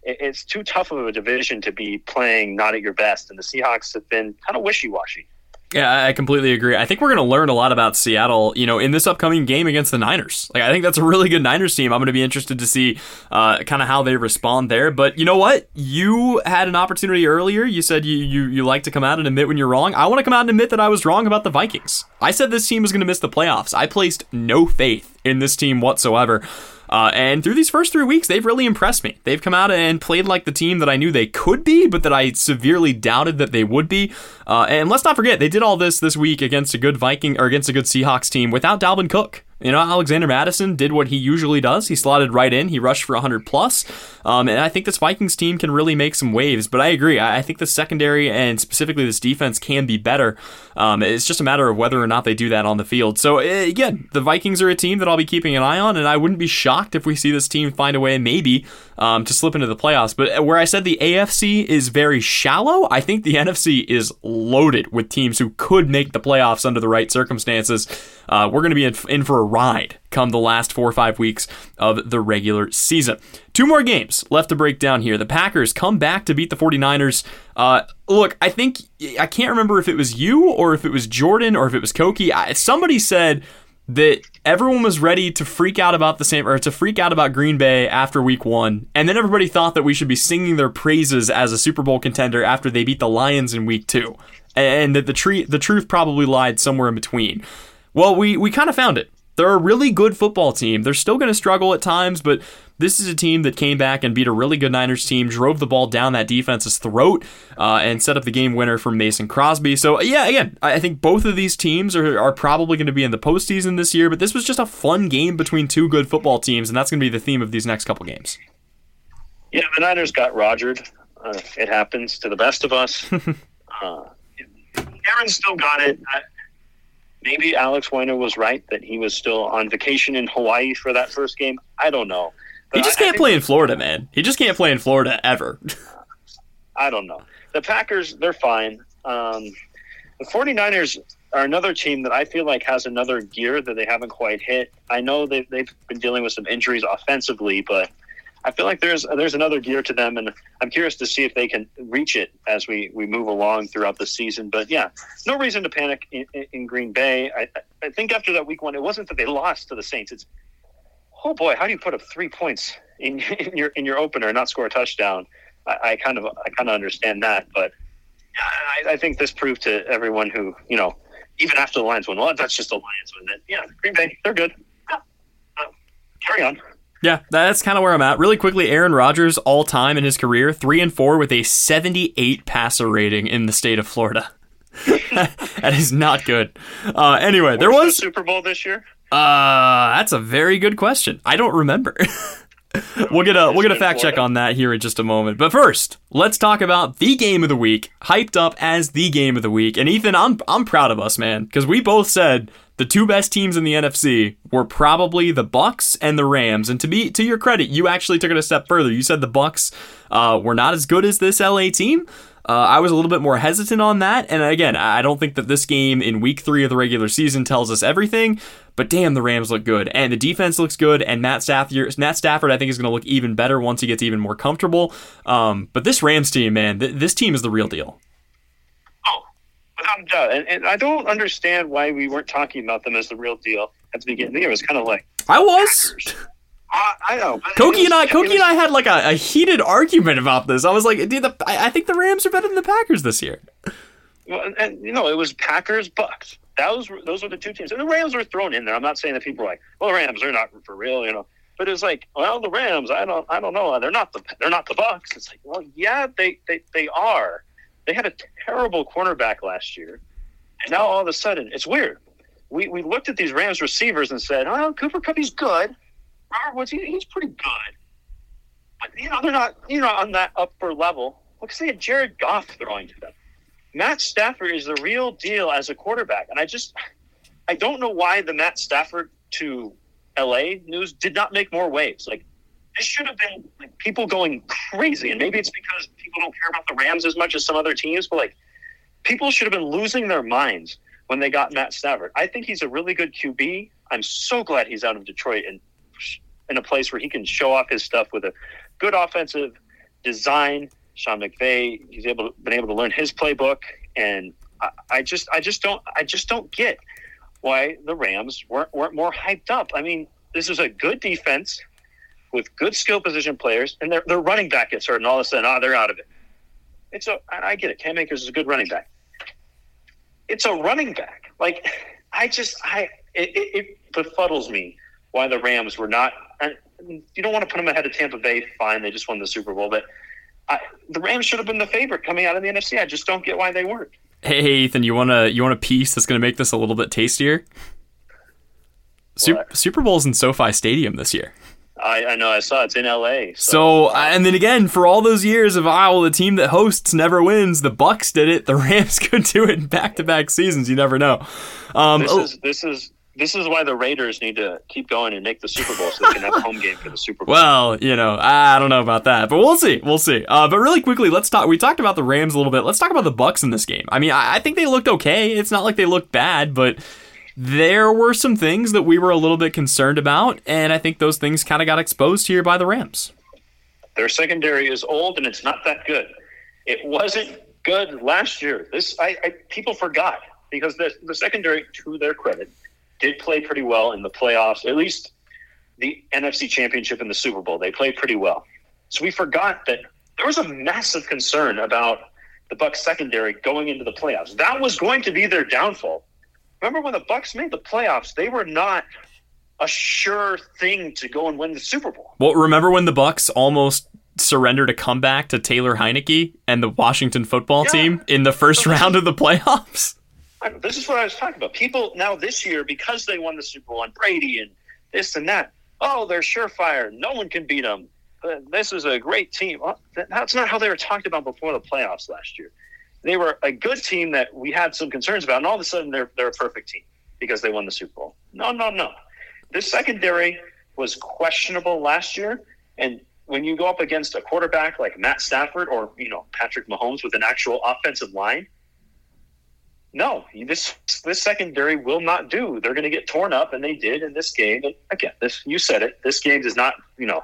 It's too tough of a division to be playing not at your best, and the Seahawks have been kind of wishy washy. Yeah, I completely agree. I think we're going to learn a lot about Seattle, you know, in this upcoming game against the Niners. Like, I think that's a really good Niners team. I'm going to be interested to see uh, kind of how they respond there. But you know what? You had an opportunity earlier. You said you, you you like to come out and admit when you're wrong. I want to come out and admit that I was wrong about the Vikings. I said this team was going to miss the playoffs. I placed no faith in this team whatsoever. Uh, and through these first three weeks, they've really impressed me. They've come out and played like the team that I knew they could be, but that I severely doubted that they would be. Uh, and let's not forget, they did all this this week against a good Viking or against a good Seahawks team without Dalvin Cook. You know, Alexander Mattison did what he usually does. He slotted right in. He rushed for 100 plus. Um, and I think this Vikings team can really make some waves. But I agree. I, think the secondary and specifically this defense can be better. Um, it's just a matter of whether or not they do that on the field. So eh, again, the Vikings are a team that I'll be keeping an eye on, and I wouldn't be shocked if we see this team find a way, maybe, um, to slip into the playoffs. But where I said the AFC is very shallow, I think the NFC is loaded with teams who could make the playoffs under the right circumstances. Uh, we're going to be in, in for a ride come the last four or five weeks of the regular season. Two more games left to break down here. The Packers come back to beat the 49ers. Uh, look, I think, I can't remember if it was you or if it was Jordan or if it was Koki. I, somebody said that everyone was ready to freak out about the same or to freak out about Green Bay after week 1 and then everybody thought that we should be singing their praises as a Super Bowl contender after they beat the Lions in week 2 and that the tree the truth probably lied somewhere in between. Well, we, we kind of found it. They're a really good football team. They're still going to struggle at times, but this is a team that came back and beat a really good Niners team, drove the ball down that defense's throat, uh, and set up the game winner for Mason Crosby. So, yeah, again, I think both of these teams are, are probably going to be in the postseason this year, but this was just a fun game between two good football teams, and that's going to be the theme of these next couple games. Yeah, the Niners got rogered. Uh, it happens to the best of us. uh, Aaron still got it. I, maybe Alex Weiner was right that he was still on vacation in Hawaii for that first game. I don't know. But he just can't play in Florida, man. He just can't play in Florida ever. I don't know. The Packers, they're fine. Um, the 49ers are another team that I feel like has another gear that they haven't quite hit. I know they've, they've been dealing with some injuries offensively, but – I feel like there's there's another gear to them, and I'm curious to see if they can reach it as we, we move along throughout the season. But yeah, no reason to panic in, in Green Bay. I, I think after that week one, it wasn't that they lost to the Saints. It's oh boy, how do you put up three points in, in your in your opener and not score a touchdown? I, I kind of I kind of understand that, but I, I think this proved to everyone who you know even after the Lions won, well, that's just the Lions win. That yeah, Green Bay, they're good. Uh, carry on. Yeah, that's kind of where I'm at. Really quickly, Aaron Rodgers, all time in his career, three and four with a 78 passer rating in the state of Florida. that is not good. Uh, anyway, there was the Super Bowl this year. Uh, that's a very good question. I don't remember. we'll get a we'll get a fact check on that here in just a moment. But first, let's talk about the game of the week, hyped up as the game of the week. And Ethan, I'm I'm proud of us, man, because we both said the two best teams in the NFC were probably the Bucs and the Rams. And to be to your credit, you actually took it a step further. You said the Bucs uh, were not as good as this LA team. Uh, I was a little bit more hesitant on that, and again, I don't think that this game in Week Three of the regular season tells us everything. But damn, the Rams look good, and the defense looks good, and Matt Stafford, Matt Stafford, I think is going to look even better once he gets even more comfortable. Um, but this Rams team, man, th- this team is the real deal. A doubt. And, and I don't understand why we weren't talking about them as the real deal at the beginning. It was kind of like I was. I, I know. Koki and I, Koki and I had like a, a, heated argument about this. I was like, dude, the, I, I, think the Rams are better than the Packers this year. Well, and, you know, it was Packers Bucs. That was those were the two teams, and the Rams were thrown in there. I'm not saying that people are like, well, the Rams are not for real. You know, But it's like, well, the Rams, I don't, I don't know. They're not the, they're not the Bucs. It's like, well, yeah, they, they, they are. They had a terrible cornerback last year, and now all of a sudden, it's weird. We we looked at these Rams receivers and said, oh, Cooper Kupp, he's good. Robert Woods, he, he's pretty good. But you know, they're not, you know, on that upper level. Look, say had Jared Goff throwing to them. Matt Stafford is the real deal as a quarterback, and I just, I don't know why the Matt Stafford to LA news did not make more waves. Like this should have been like, people going crazy, and maybe it's because people don't care about the Rams as much as some other teams, but like people should have been losing their minds when they got Matt Stafford. I think he's a really good QB. I'm so glad he's out of Detroit and in a place where he can show off his stuff with a good offensive design. Sean McVay, he's able to, been able to learn his playbook, and I, I just I just don't I just don't get why the Rams weren't weren't more hyped up. I mean, this is a good defense with good skill position players, and their their running back gets hurt, and all of a sudden, oh, they're out of it. It's a I get it. Cam Akers is a good running back. It's a running back. Like I just I it, it, it befuddles me why the Rams were not. you don't want to put them ahead of Tampa Bay. Fine, they just won the Super Bowl, but I, the Rams should have been the favorite coming out of the NFC. I just don't get why they weren't. Hey, Ethan, you want a you want a piece that's going to make this a little bit tastier? Super, Super Bowl's in SoFi Stadium this year. I, I know. I saw it's in LA. So. so, and then again, for all those years of oh, well, the team that hosts never wins. The Bucs did it. The Rams could do it in back to back seasons. You never know. Um, this is this is this is why the Raiders need to keep going and make the Super Bowl so they can have a home game for the Super Bowl. Well, you know, I don't know about that, but we'll see. We'll see. Uh, but really quickly, let's talk. We talked about the Rams a little bit. Let's talk about the Bucs in this game. I mean, I, I think they looked okay. It's not like they looked bad, but there were some things that we were a little bit concerned about, and I think those things kind of got exposed here by the Rams. Their secondary is old, and it's not that good. It wasn't good last year. This I, I people forgot because the the secondary, to their credit did play pretty well in the playoffs, at least the NFC Championship and the Super Bowl. They played pretty well. So we forgot that there was a massive concern about the Bucs secondary going into the playoffs. That was going to be their downfall. Remember when the Bucs made the playoffs, they were not a sure thing to go and win the Super Bowl. Well, remember when the Bucs almost surrendered a comeback to Taylor Heinicke and the Washington football yeah. team in the first round of the playoffs? this is what I was talking about. People now this year, because they won the Super Bowl and Brady and this and that, oh, they're surefire. No one can beat them. Uh, this is a great team. That's not how they were talked about before the playoffs last year. They were a good team that we had some concerns about, and all of a sudden they're they're a perfect team because they won the Super Bowl. No, no, no. This secondary was questionable last year, and when you go up against a quarterback like Matt Stafford or you know Patrick Mahomes with an actual offensive line, no, this this secondary will not do. They're going to get torn up, and they did in this game. And again, this you said it. This game does not, you know,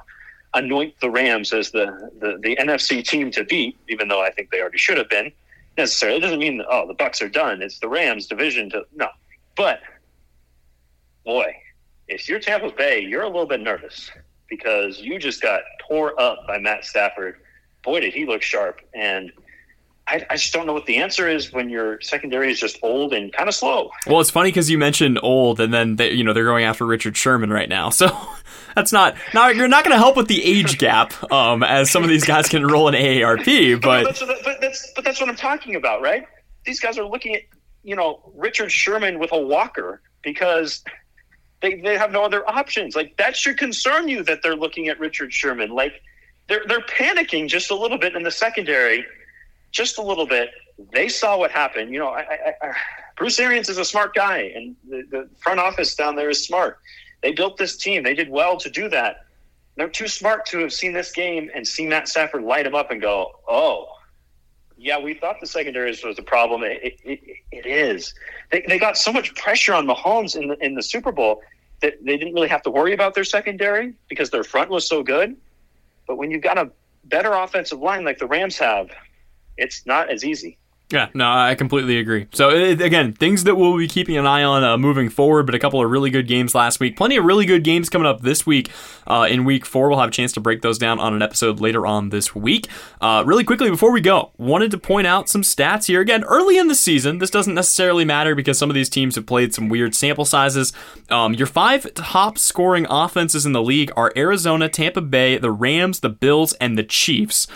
anoint the Rams as the, the the NFC team to beat, even though I think they already should have been. Necessarily, it doesn't mean that, oh the Bucs are done. It's the Rams division to no, but boy, if you're Tampa Bay, you're a little bit nervous because you just got tore up by Matt Stafford. Boy, did he look sharp and I, I, just don't know what the answer is when your secondary is just old and kind of slow. Well, it's funny because you mentioned old, and then they, you know they're going after Richard Sherman right now, so that's not now you're not going to help with the age gap, um, as some of these guys can roll an AARP, but but that's, but that's but that's what I'm talking about, right? These guys are looking at you know Richard Sherman with a walker because they they have no other options. Like that should concern you that they're looking at Richard Sherman. Like they're they're panicking just a little bit in the secondary just a little bit. They saw what happened. You know, I, I, I, Bruce Arians is a smart guy, and the, the front office down there is smart. They built this team. They did well to do that. They're too smart to have seen this game and seen Matt Stafford light him up and go, "Oh, yeah, we thought the secondary was a problem. It, it, it is. They, they got so much pressure on Mahomes in the in the Super Bowl that they didn't really have to worry about their secondary because their front was so good. But when you've got a better offensive line like the Rams have, it's not as easy. Yeah, no, I completely agree. So again, things that we'll be keeping an eye on uh, moving forward, but a couple of really good games last week. Plenty of really good games coming up this week. Uh, in week four, we'll have a chance to break those down on an episode later on this week. Uh, really quickly before we go, wanted to point out some stats here. Again, early in the season, this doesn't necessarily matter because some of these teams have played some weird sample sizes. Um, your five top scoring offenses in the league are Arizona, Tampa Bay, the Rams, the Bills, and the Chiefs.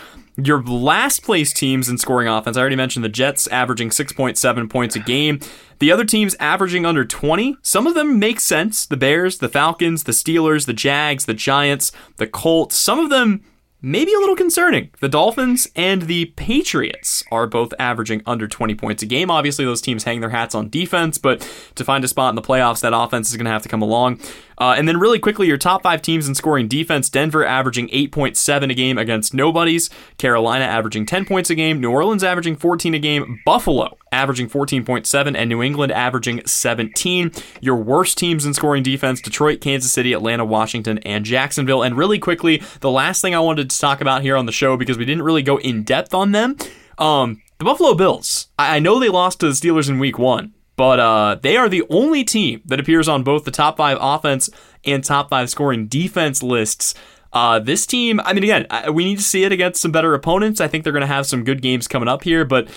Your last place teams in scoring offense, I already mentioned the Jets averaging 6.7 points a game. The other teams averaging under 20. Some of them make sense. The Bears, the Falcons, the Steelers, the Jags, the Giants, the Colts. Some of them maybe a little concerning. The Dolphins and the Patriots are both averaging under 20 points a game. Obviously, those teams hang their hats on defense, but to find a spot in the playoffs, that offense is going to have to come along. Uh, and then, really quickly, your top five teams in scoring defense Denver averaging 8.7 a game against nobodies, Carolina averaging 10 points a game, New Orleans averaging 14 a game, Buffalo averaging 14.7, and New England averaging 17. Your worst teams in scoring defense Detroit, Kansas City, Atlanta, Washington, and Jacksonville. And really quickly, the last thing I wanted to talk about here on the show because we didn't really go in depth on them. Um, the Buffalo Bills. I know they lost to the Steelers in week one, but uh, they are the only team that appears on both the top five offense and top five scoring defense lists. Uh, this team, I mean, again, we need to see it against some better opponents. I think they're going to have some good games coming up here, but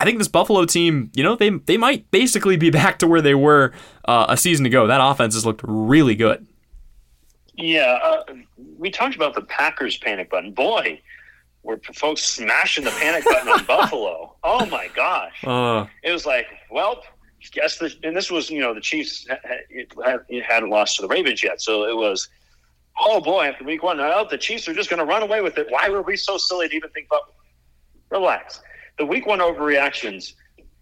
I think this Buffalo team, you know, they they might basically be back to where they were uh, a season ago. That offense has looked really good. Yeah, uh, we talked about the Packers panic button. Boy, were folks smashing the panic button on Buffalo. Oh my gosh! Uh, it was like, well, guess the and this was you know the Chiefs had, hadn't lost to the Ravens yet, so it was. Oh boy! After week one, now the Chiefs are just going to run away with it. Why were we so silly to even think about? Relax. The week one overreactions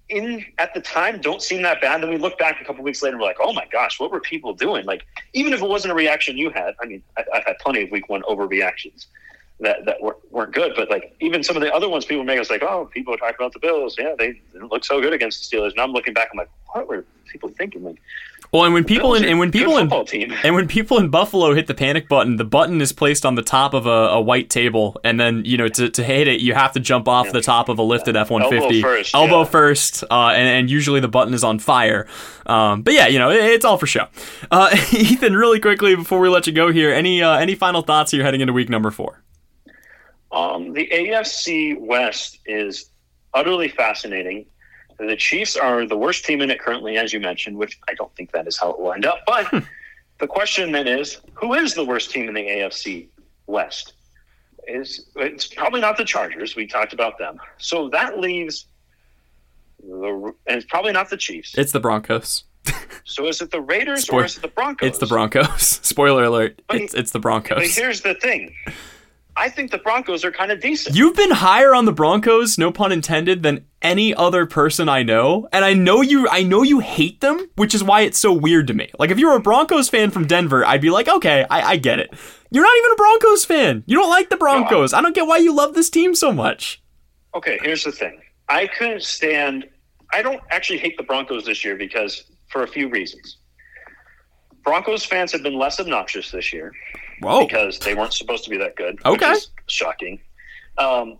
in at the time don't seem that bad. Then we look back a couple weeks later, and we're like, oh my gosh, what were people doing? Like, even if it wasn't a reaction you had, I mean, I, have had plenty of week one overreactions that that weren't, weren't good, but like even some of the other ones people make us like, oh, people are talking about the Bills, yeah, they didn't look so good against the Steelers. And I'm looking back, I'm like, what were people thinking? Like, well, and when people in, and when people in and when people in Buffalo hit the panic button, the button is placed on the top of a, a white table, and then you know to, to hit it, you have to jump off yeah. the top of a lifted F one fifty, elbow first, elbow yeah. first uh, and, and, usually the button is on fire. Um, but yeah, you know it, it's all for show. Uh, Ethan, really quickly before we let you go here, any uh, any final thoughts here heading into week number four? Um, the AFC West is utterly fascinating. The Chiefs are the worst team in it currently, as you mentioned, which I don't think that is how it will end up. But hmm. the question then is, who is the worst team in the AFC West? Is it's probably not the Chargers. We talked about them. So that leaves the and it's probably not the Chiefs. It's the Broncos. so is it the Raiders Spoil- or is it the Broncos? It's the Broncos. Spoiler alert. But, it's it's the Broncos. But here's the thing. I think the Broncos are kind of decent. You've been higher on the Broncos, no pun intended, than any other person I know, and I know you. I know you hate them, which is why it's so weird to me. Like if you were a Broncos fan from Denver, I'd be like, okay, I, I get it. You're not even a Broncos fan. You don't like the Broncos. No, I don't get why you love this team so much. Okay, here's the thing. I couldn't stand. I don't actually hate the Broncos this year because for a few reasons. Broncos fans have been less obnoxious this year. Whoa. Because they weren't supposed to be that good. Okay. shocking. Um,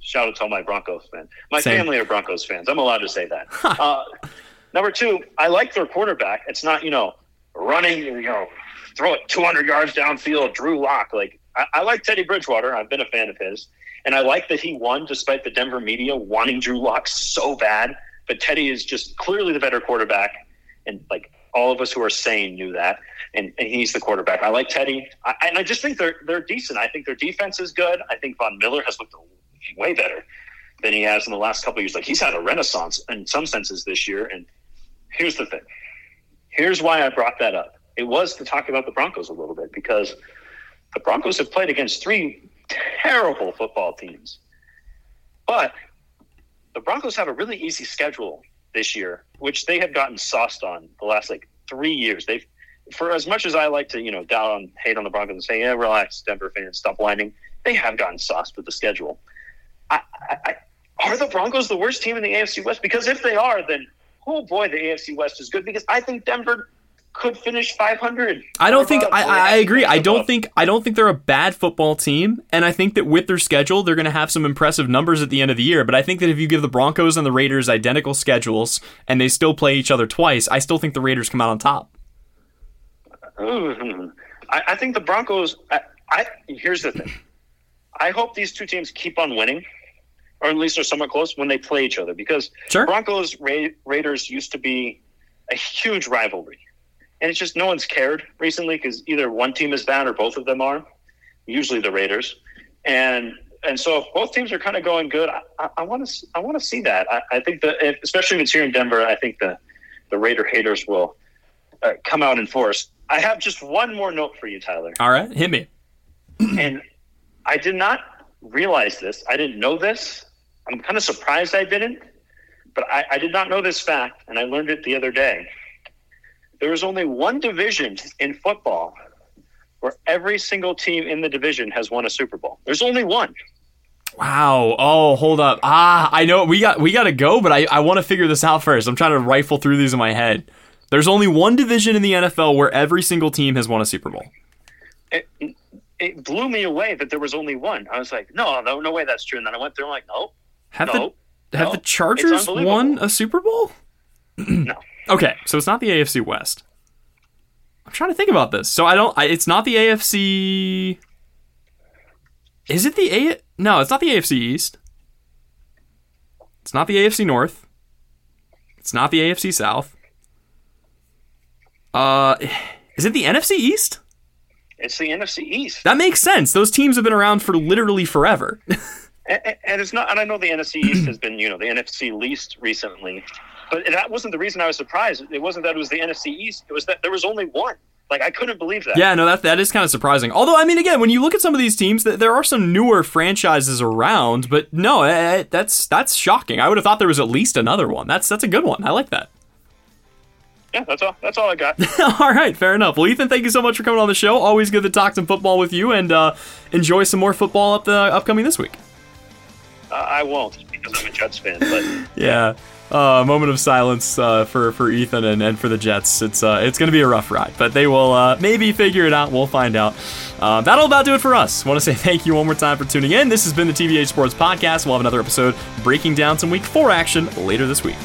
shout out to all my Broncos fans. My Same. family are Broncos fans. I'm allowed to say that. uh, number two, I like their quarterback. It's not, you know, running, you know, throw it 200 yards downfield, Drew Lock. Like, I, I like Teddy Bridgewater. I've been a fan of his. And I like that he won despite the Denver media wanting Drew Lock so bad. But Teddy is just clearly the better quarterback. And, like, all of us who are sane knew that and, and he's the quarterback. I like Teddy, I, and I just think they're they're decent. I think their defense is good. I think Von Miller has looked way better than he has in the last couple of years. Like he's had a renaissance in some senses this year. And here's the thing. Here's why I brought that up. It was to talk about the Broncos a little bit because the Broncos have played against three terrible football teams, but the Broncos have a really easy schedule this year, which they have gotten sauced on the last like three years. They've for as much as I like to, you know, down on hate on the Broncos and say, yeah, relax, Denver fans, stop whining. They have gotten sauced with the schedule. I, I, are the Broncos the worst team in the AFC West? Because if they are, then oh boy, the AFC West is good. Because I think Denver could finish 500. I don't think I. I I agree. I don't think I don't think they're a bad football team, and I think that with their schedule, they're going to have some impressive numbers at the end of the year. But I think that if you give the Broncos and the Raiders identical schedules and they still play each other twice, I still think the Raiders come out on top. I, I think the Broncos. I, I here's the thing. I hope these two teams keep on winning, or at least are somewhat close when they play each other. Because Sure. Broncos Ra- Raiders used to be a huge rivalry, and it's just no one's cared recently because either one team is bad or both of them are. Usually the Raiders, and and so if both teams are kind of going good. I want to I want to see that. I, I think that if, especially if it's here in Denver, I think the the Raider haters will uh, come out in force. I have just one more note for you, Tyler. All right, hit me. and I did not realize this. I didn't know this. I'm kind of surprised I didn't, but I, I did not know this fact, and I learned it the other day. There is only one division in football where every single team in the division has won a Super Bowl. There's only one. Wow. Oh, hold up. Ah, I know we got we got to go, but I I want to figure this out first. I'm trying to rifle through these in my head. There's only one division in the NFL where every single team has won a Super Bowl. It, it blew me away that there was only one. I was like, no, no, no way that's true. And then I went through. I'm like, no, Have no, the have no. the Chargers won a Super Bowl? no. Okay, so it's not the AFC West. I'm trying to think about this. So I don't. I, it's not the AFC. Is it the A? No, it's not the AFC East. It's not the AFC North. It's not the AFC South. Uh, is it the NFC East? It's the NFC East. That makes sense. Those teams have been around for literally forever. And, and- and it's not, and I know the NFC East has been, you know, the NFC least recently, but that wasn't the reason I was surprised. It wasn't that it was the NFC East. It was that there was only one. Like I couldn't believe that. Yeah, no, that that is kind of surprising. Although, I mean, again, when you look at some of these teams, th- there are some newer franchises around. But no, eh, eh, that's that's shocking. I would have thought there was at least another one. That's that's a good one. I like that. yeah. That's all. That's all I got. all right, fair enough. Well, Ethan, thank you so much for coming on the show. Always good to talk some football with you, and uh, enjoy some more football up the upcoming this week. uh, I won't because I'm a Jets fan. But Yeah. Uh, moment of silence uh, for for Ethan and, and for the Jets. It's uh, it's going to be a rough ride, but they will uh, maybe figure it out. We'll find out. Uh, that'll about do it for us. Want to say thank you one more time for tuning in. This has been the TVH Sports Podcast. We'll have another episode breaking down some Week Four action later this week.